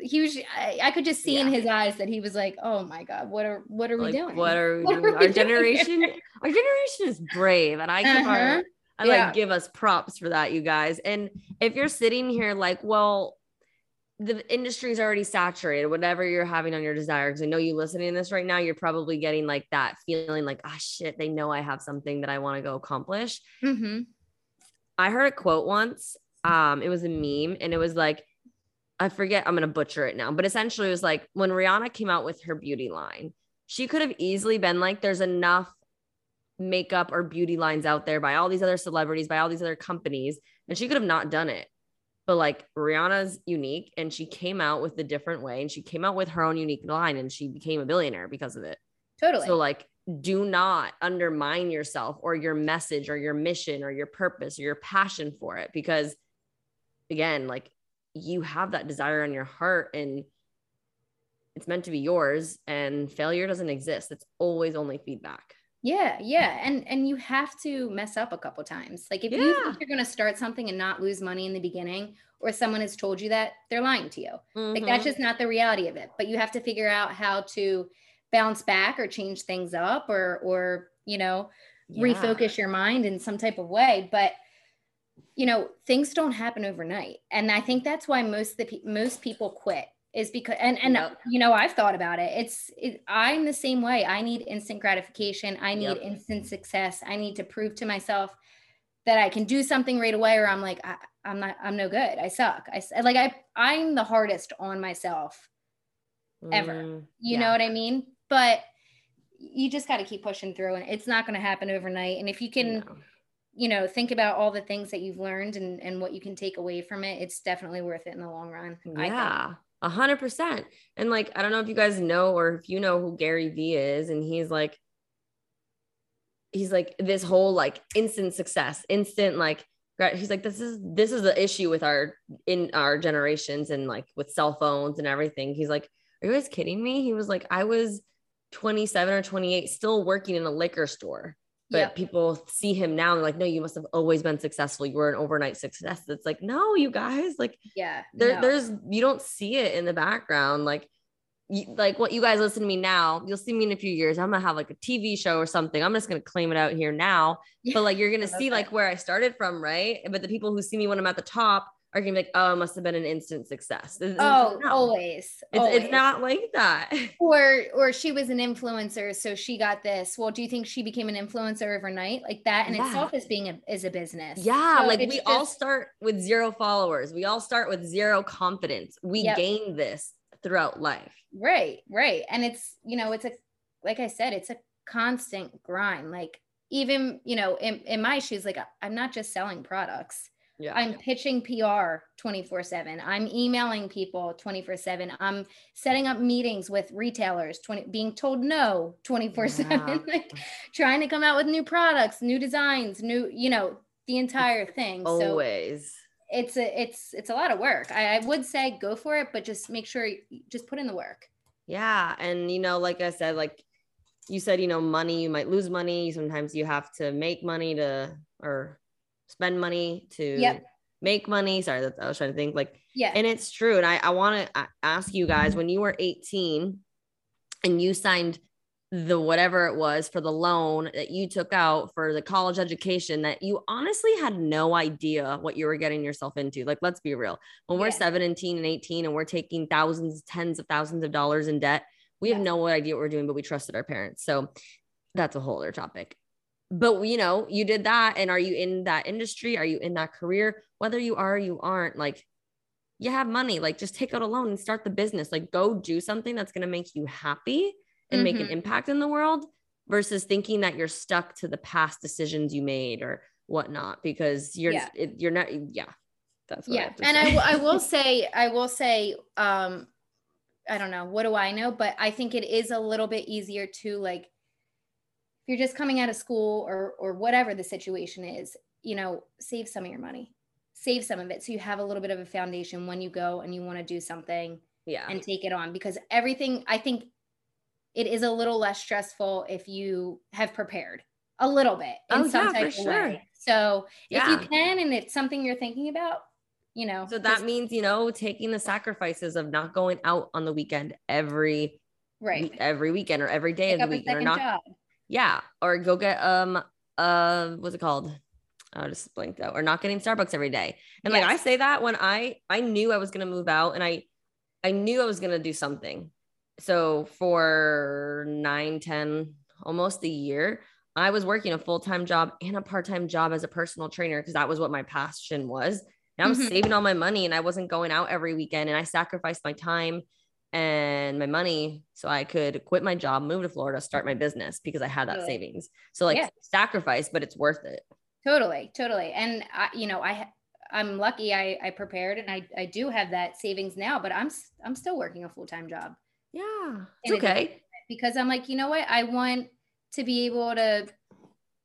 he was I, I could just see yeah. in his eyes that he was like, oh my God, what are what are like, we doing? What are we what doing? Are we our doing generation, our generation is brave. And I give uh-huh. our I yeah. like give us props for that, you guys. And if you're sitting here like, well, the industry's already saturated, whatever you're having on your desire. Cause I know you listening to this right now, you're probably getting like that feeling like, ah, oh, shit, they know I have something that I want to go accomplish. Mm-hmm. I heard a quote once. Um, it was a meme and it was like, I forget, I'm going to butcher it now, but essentially it was like when Rihanna came out with her beauty line, she could have easily been like, there's enough makeup or beauty lines out there by all these other celebrities, by all these other companies. And she could have not done it. But like Rihanna's unique and she came out with a different way and she came out with her own unique line and she became a billionaire because of it. Totally. So like do not undermine yourself or your message or your mission or your purpose or your passion for it because again, like you have that desire in your heart and it's meant to be yours and failure doesn't exist. It's always only feedback. Yeah, yeah, and and you have to mess up a couple times. Like if yeah. you think you're going to start something and not lose money in the beginning, or someone has told you that, they're lying to you. Mm-hmm. Like that's mm-hmm. just not the reality of it. But you have to figure out how to bounce back or change things up, or or you know yeah. refocus your mind in some type of way. But you know things don't happen overnight, and I think that's why most the most people quit is because and and yep. you know I've thought about it. It's it, I'm the same way. I need instant gratification. I need yep. instant success. I need to prove to myself that I can do something right away, or I'm like I, am not. I'm no good. I suck. I like I I'm the hardest on myself ever. Mm, you yeah. know what I mean? But you just got to keep pushing through, and it's not going to happen overnight. And if you can. No. You know, think about all the things that you've learned and, and what you can take away from it. It's definitely worth it in the long run. Yeah. A hundred percent. And like, I don't know if you guys know or if you know who Gary Vee is, and he's like, he's like this whole like instant success, instant like he's like this is this is the issue with our in our generations and like with cell phones and everything. He's like, are you guys kidding me? He was like, I was 27 or 28 still working in a liquor store but people see him now and like no you must have always been successful. You were an overnight success. It's like no you guys like yeah there, no. there's you don't see it in the background like you, like what you guys listen to me now you'll see me in a few years. I'm gonna have like a tv show or something. I'm just gonna claim it out here now. Yeah. but like you're gonna see like where i started from right? But the people who see me when i'm at the top are gonna be like, oh, it must have been an instant success. It's, oh, no. always. It's, always. it's not like that. Or or she was an influencer, so she got this. Well, do you think she became an influencer overnight? Like that in yeah. itself is being a is a business. Yeah, so like we just... all start with zero followers. We all start with zero confidence. We yep. gain this throughout life. Right, right. And it's, you know, it's a like I said, it's a constant grind. Like even, you know, in, in my shoes, like I'm not just selling products yeah. I'm pitching PR 24 7. I'm emailing people 24 7. I'm setting up meetings with retailers, 20, being told no 24 7, like trying to come out with new products, new designs, new, you know, the entire thing. Always. So it's a it's it's a lot of work. I, I would say go for it, but just make sure you just put in the work. Yeah. And you know, like I said, like you said, you know, money, you might lose money. Sometimes you have to make money to or spend money to yep. make money. Sorry, that's I was trying to think like yeah, and it's true. And I, I want to ask you guys when you were 18 and you signed the whatever it was for the loan that you took out for the college education that you honestly had no idea what you were getting yourself into. Like, let's be real. When we're 17 and 18 and we're taking thousands, tens of thousands of dollars in debt, we yeah. have no idea what we're doing, but we trusted our parents. So that's a whole other topic but you know you did that and are you in that industry are you in that career whether you are you aren't like you have money like just take out a loan and start the business like go do something that's going to make you happy and mm-hmm. make an mm-hmm. impact in the world versus thinking that you're stuck to the past decisions you made or whatnot because you're yeah. it, you're not yeah that's yeah And I and I, w- I will say i will say um i don't know what do i know but i think it is a little bit easier to like you're just coming out of school or or whatever the situation is, you know, save some of your money. save some of it so you have a little bit of a foundation when you go and you want to do something Yeah. and take it on because everything I think it is a little less stressful if you have prepared a little bit in Oh, some yeah, for type of sure. way. So if you can and it's something you're thinking about, you know. So that means, you know, taking the sacrifices of not going out on the weekend every right. every weekend or every day Pick of the weekend or not job. Yeah, or go get um uh what's it called? I just blinked out. Or not getting Starbucks every day. And like I say that when I I knew I was gonna move out and I I knew I was gonna do something. So for nine, ten, almost a year, I was working a full-time job and a part-time job as a personal trainer because that was what my passion was. And I was Mhm. saving all my money and I wasn't going out every weekend and I sacrificed my time and my money so I could quit my job, move to Florida, start my business because I had that Totally. savings. So like sacrifice, but it's worth it. Totally, totally. And I, you know, I I'm lucky I I prepared and I I do have that savings now, but I'm I'm still working a full-time job Yeah. It's okay. because I'm like, you know what? I want to be able to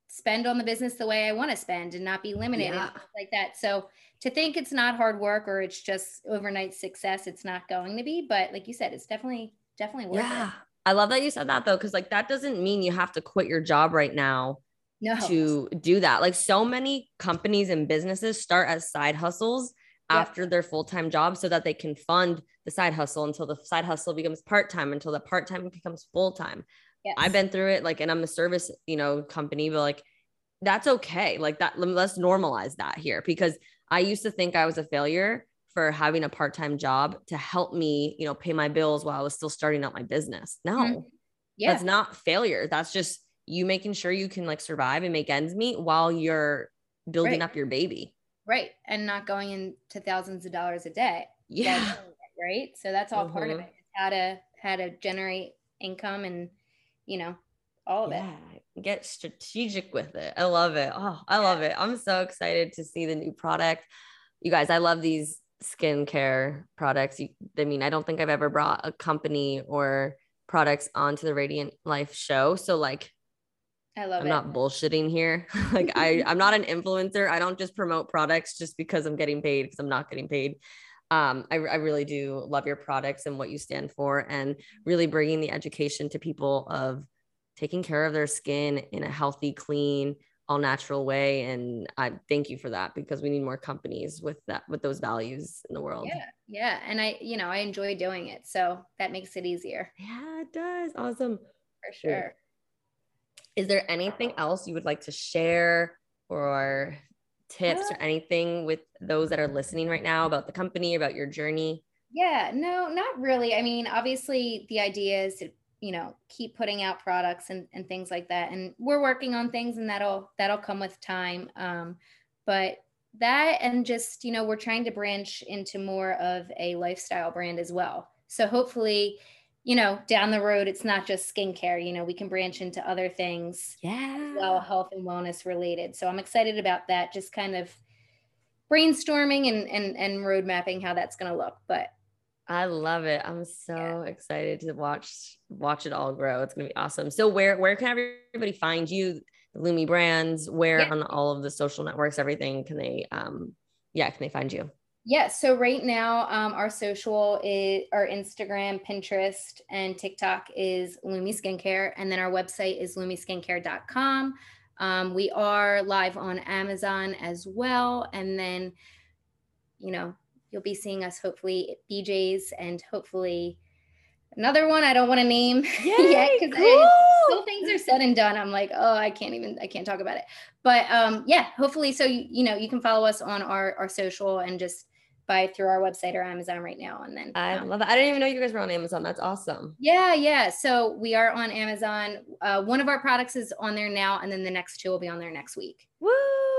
spend on the business the way I want to spend and not be limited Yeah. like that. So to think it's not hard work or it's just overnight success, it's not going to be. But like you said, it's definitely definitely worth Yeah. it. I love that you said that though, because like that doesn't mean you have to quit your job right now No. to do that. Like so many companies and businesses start as side hustles Yep. after their full-time job so that they can fund the side hustle until the side hustle becomes part-time until the part-time becomes full-time. Yes. I've been through it like and I'm a service, you know, company, but like that's okay. Like that let's normalize that here because I used to think I was a failure for having a part-time job to help me, you know, pay my bills while I was still starting out my business. No. Mhm. yeah. That's not failure. That's just you making sure you can like survive and make ends meet while you're building Right. up your baby. right. And not going into thousands of dollars a day. Yeah. Right. So that's all part of Mhm. it. How to how to generate income and you know, all of it. Get strategic with it. I love it. Oh, I love it. I'm so excited to see the new product. You guys, I love these skincare products. You, I mean, I don't think I've ever brought a company or products onto the Radiant Life show. So like I love I'm it. not bullshitting here. like I, I'm not an influencer. I don't just promote products just because I'm getting paid because I'm not getting paid. Um, I, I really do love your products and what you stand for, and really bringing the education to people of taking care of their skin in a healthy, clean, all natural way. And I thank you for that because we need more companies with that with those values in the world. Yeah, yeah. And I, you know, I enjoy doing it. So that makes it easier Yeah, it does. Awesome. for sure. Is there anything else you would like to share or tips or uh, anything with those that are listening right now about the company, about your journey? Yeah, no, not really. I mean, obviously the idea is to, you know, keep putting out products and, and things like that. And we're working on things and that'll that'll come with time. Um, but that and just, you know, we're trying to branch into more of a lifestyle brand as well. So hopefully, you know, down the road, it's not just skincare, you know, we can branch into other things Yeah. well health and wellness related so i'm excited about that just kind of brainstorming and and, and road mapping how that's going to look but I love it. I'm so excited to watch watch it all grow. It's gonna be awesome. So where where can everybody find you? The Loumi brands, where Yeah. on all of the social networks, everything can they um yeah, can they find you? yeah so right now um, our social is our instagram pinterest and tiktok is loumi skincare and then our website is loumiskincare.com um, we are live on amazon as well and then you know you'll be seeing us hopefully at bj's and hopefully another one i don't want to name yet Yay, because cool. until things are said and done i'm like oh i can't even i can't talk about it but um yeah hopefully so you, you know you can follow us on our our social and just buy through our website or amazon right now and then I um, love it. I didn't even know you guys were on Amazon. That's awesome. yeah yeah so we are on amazon uh, one of our products is on there now and then the next two will be on there next week Woo!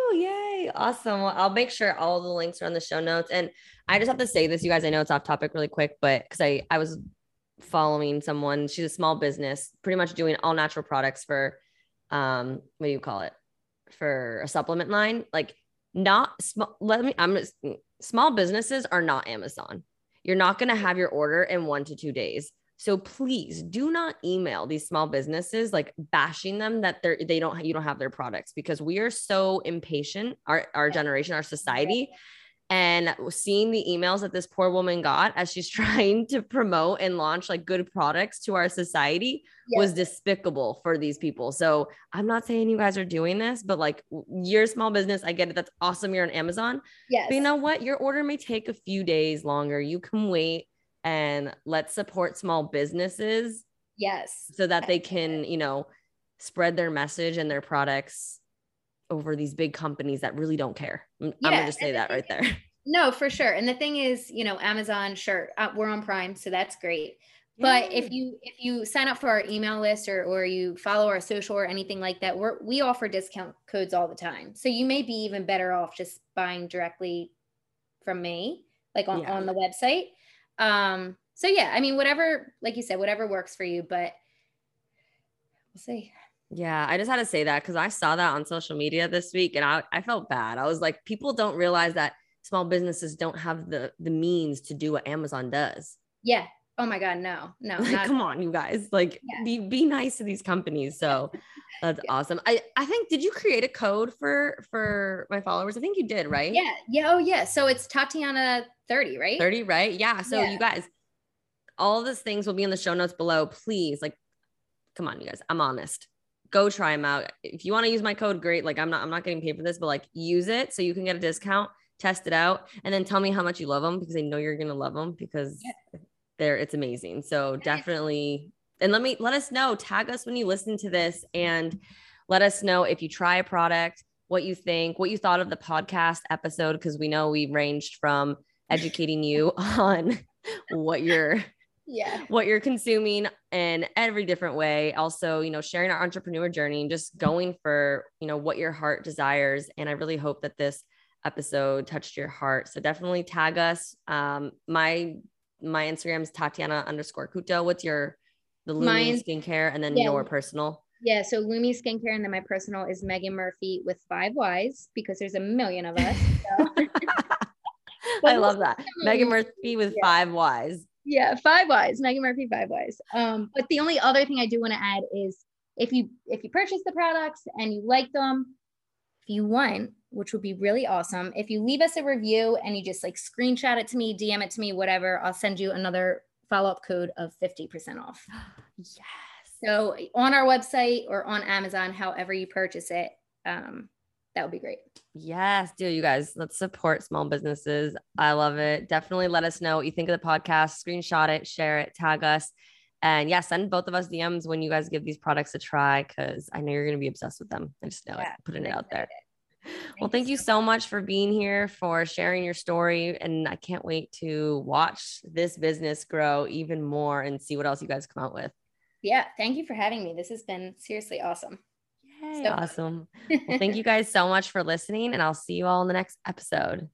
Oh, yay! Awesome. Well, I'll make sure all the links are on the show notes. And I just have to say this, you guys. I know it's off topic really quick, but because I I was following someone, she's a small business, pretty much doing all natural products for, um, what do you call it? For a supplement line, like not small. Let me. I'm just, small businesses are not Amazon. You're not going to have your order in one to two days. So please do not email these small businesses like bashing them that they're they don't you don't have their products because we are so impatient our our generation our society and seeing the emails that this poor woman got as she's trying to promote and launch like good products to our society yes. was despicable for these people. So I'm not saying you guys are doing this, but like you're a small business. I get it. That's awesome. You're on Amazon. Yes. But you know what? Your order may take a few days longer. You can wait and let's support small businesses. Yes. So that they can, you know, spread their message and their products over these big companies that really don't care. I'm, yeah, I'm gonna just say that right there. No, for sure. And the thing is, you know, Amazon, sure, uh, we're on Prime, so that's great. But if you if you sign up for our email list or or you follow our social or anything like that, we're we offer discount codes all the time. So you may be even better off just buying directly from me, like on, yeah. on the website. Um, so yeah, I mean, whatever, like you said, whatever works for you, but we'll see. Yeah, I just had to say that because I saw that on social media this week and I, I felt bad. I was like, people don't realize that small businesses don't have the the means to do what Amazon does. Yeah. Oh my God, no, no. Like, come on, you guys. Like yeah. be be nice to these companies. So that's yeah. awesome. I I think did you create a code for for my followers? I think you did, right? Yeah. Yeah. Oh yeah. So it's Tatiana 30, right? 30, right? Yeah. So yeah. you guys, all these things will be in the show notes below. Please, like, come on, you guys. I'm honest go try them out. If you want to use my code, great. Like I'm not, I'm not getting paid for this, but like use it so you can get a discount, test it out, and then tell me how much you love them because I know you're gonna love them because yeah. they're it's amazing. So definitely, and let me let us know. Tag us when you listen to this, and let us know if you try a product, what you think, what you thought of the podcast episode, because we know we ranged from educating you on what you're yeah what you're consuming in every different way also you know sharing our entrepreneur journey and just going for you know what your heart desires and i really hope that this episode touched your heart so definitely tag us um my my instagram is tatiana underscore couto what's your the Loumi skincare and then yeah. your personal yeah so Loumi skincare and then my personal is megan murphy with five y's because there's a million of us so. I love that. Megan Murphy with yeah. five Y's yeah, five Ys. Megan Murphy, five Ys. Um, but the only other thing I do want to add is if you if you purchase the products and you like them, if you want, which would be really awesome, if you leave us a review and you just like screenshot it to me, DM it to me, whatever, I'll send you another follow-up code of 50% off. yes. So on our website or on Amazon, however you purchase it, um, that would be great. Yes, do you guys. Let's support small businesses. I love it. Definitely let us know what you think of the podcast. Screenshot it, share it, tag us. And yeah, send both of us DMs when you guys give these products a try because I know you're going to be obsessed with them. I just know yeah, it, putting it out there. Well, thank you so much for being here, for sharing your story. And I can't wait to watch this business grow even more and see what else you guys come out with. Yeah, thank you for having me. This has been seriously awesome. So. Awesome. Well, thank you guys so much for listening, and I'll see you all in the next episode.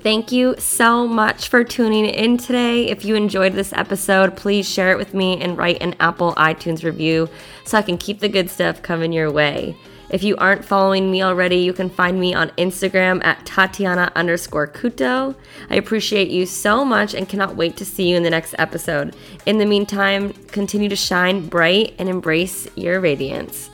Thank you so much for tuning in today. If you enjoyed this episode, please share it with me and write an Apple iTunes review so I can keep the good stuff coming your way. If you aren't following me already, you can find me on Instagram at Tatiana underscore Couto. I appreciate you so much and cannot wait to see you in the next episode. In the meantime, continue to shine bright and embrace your radiance.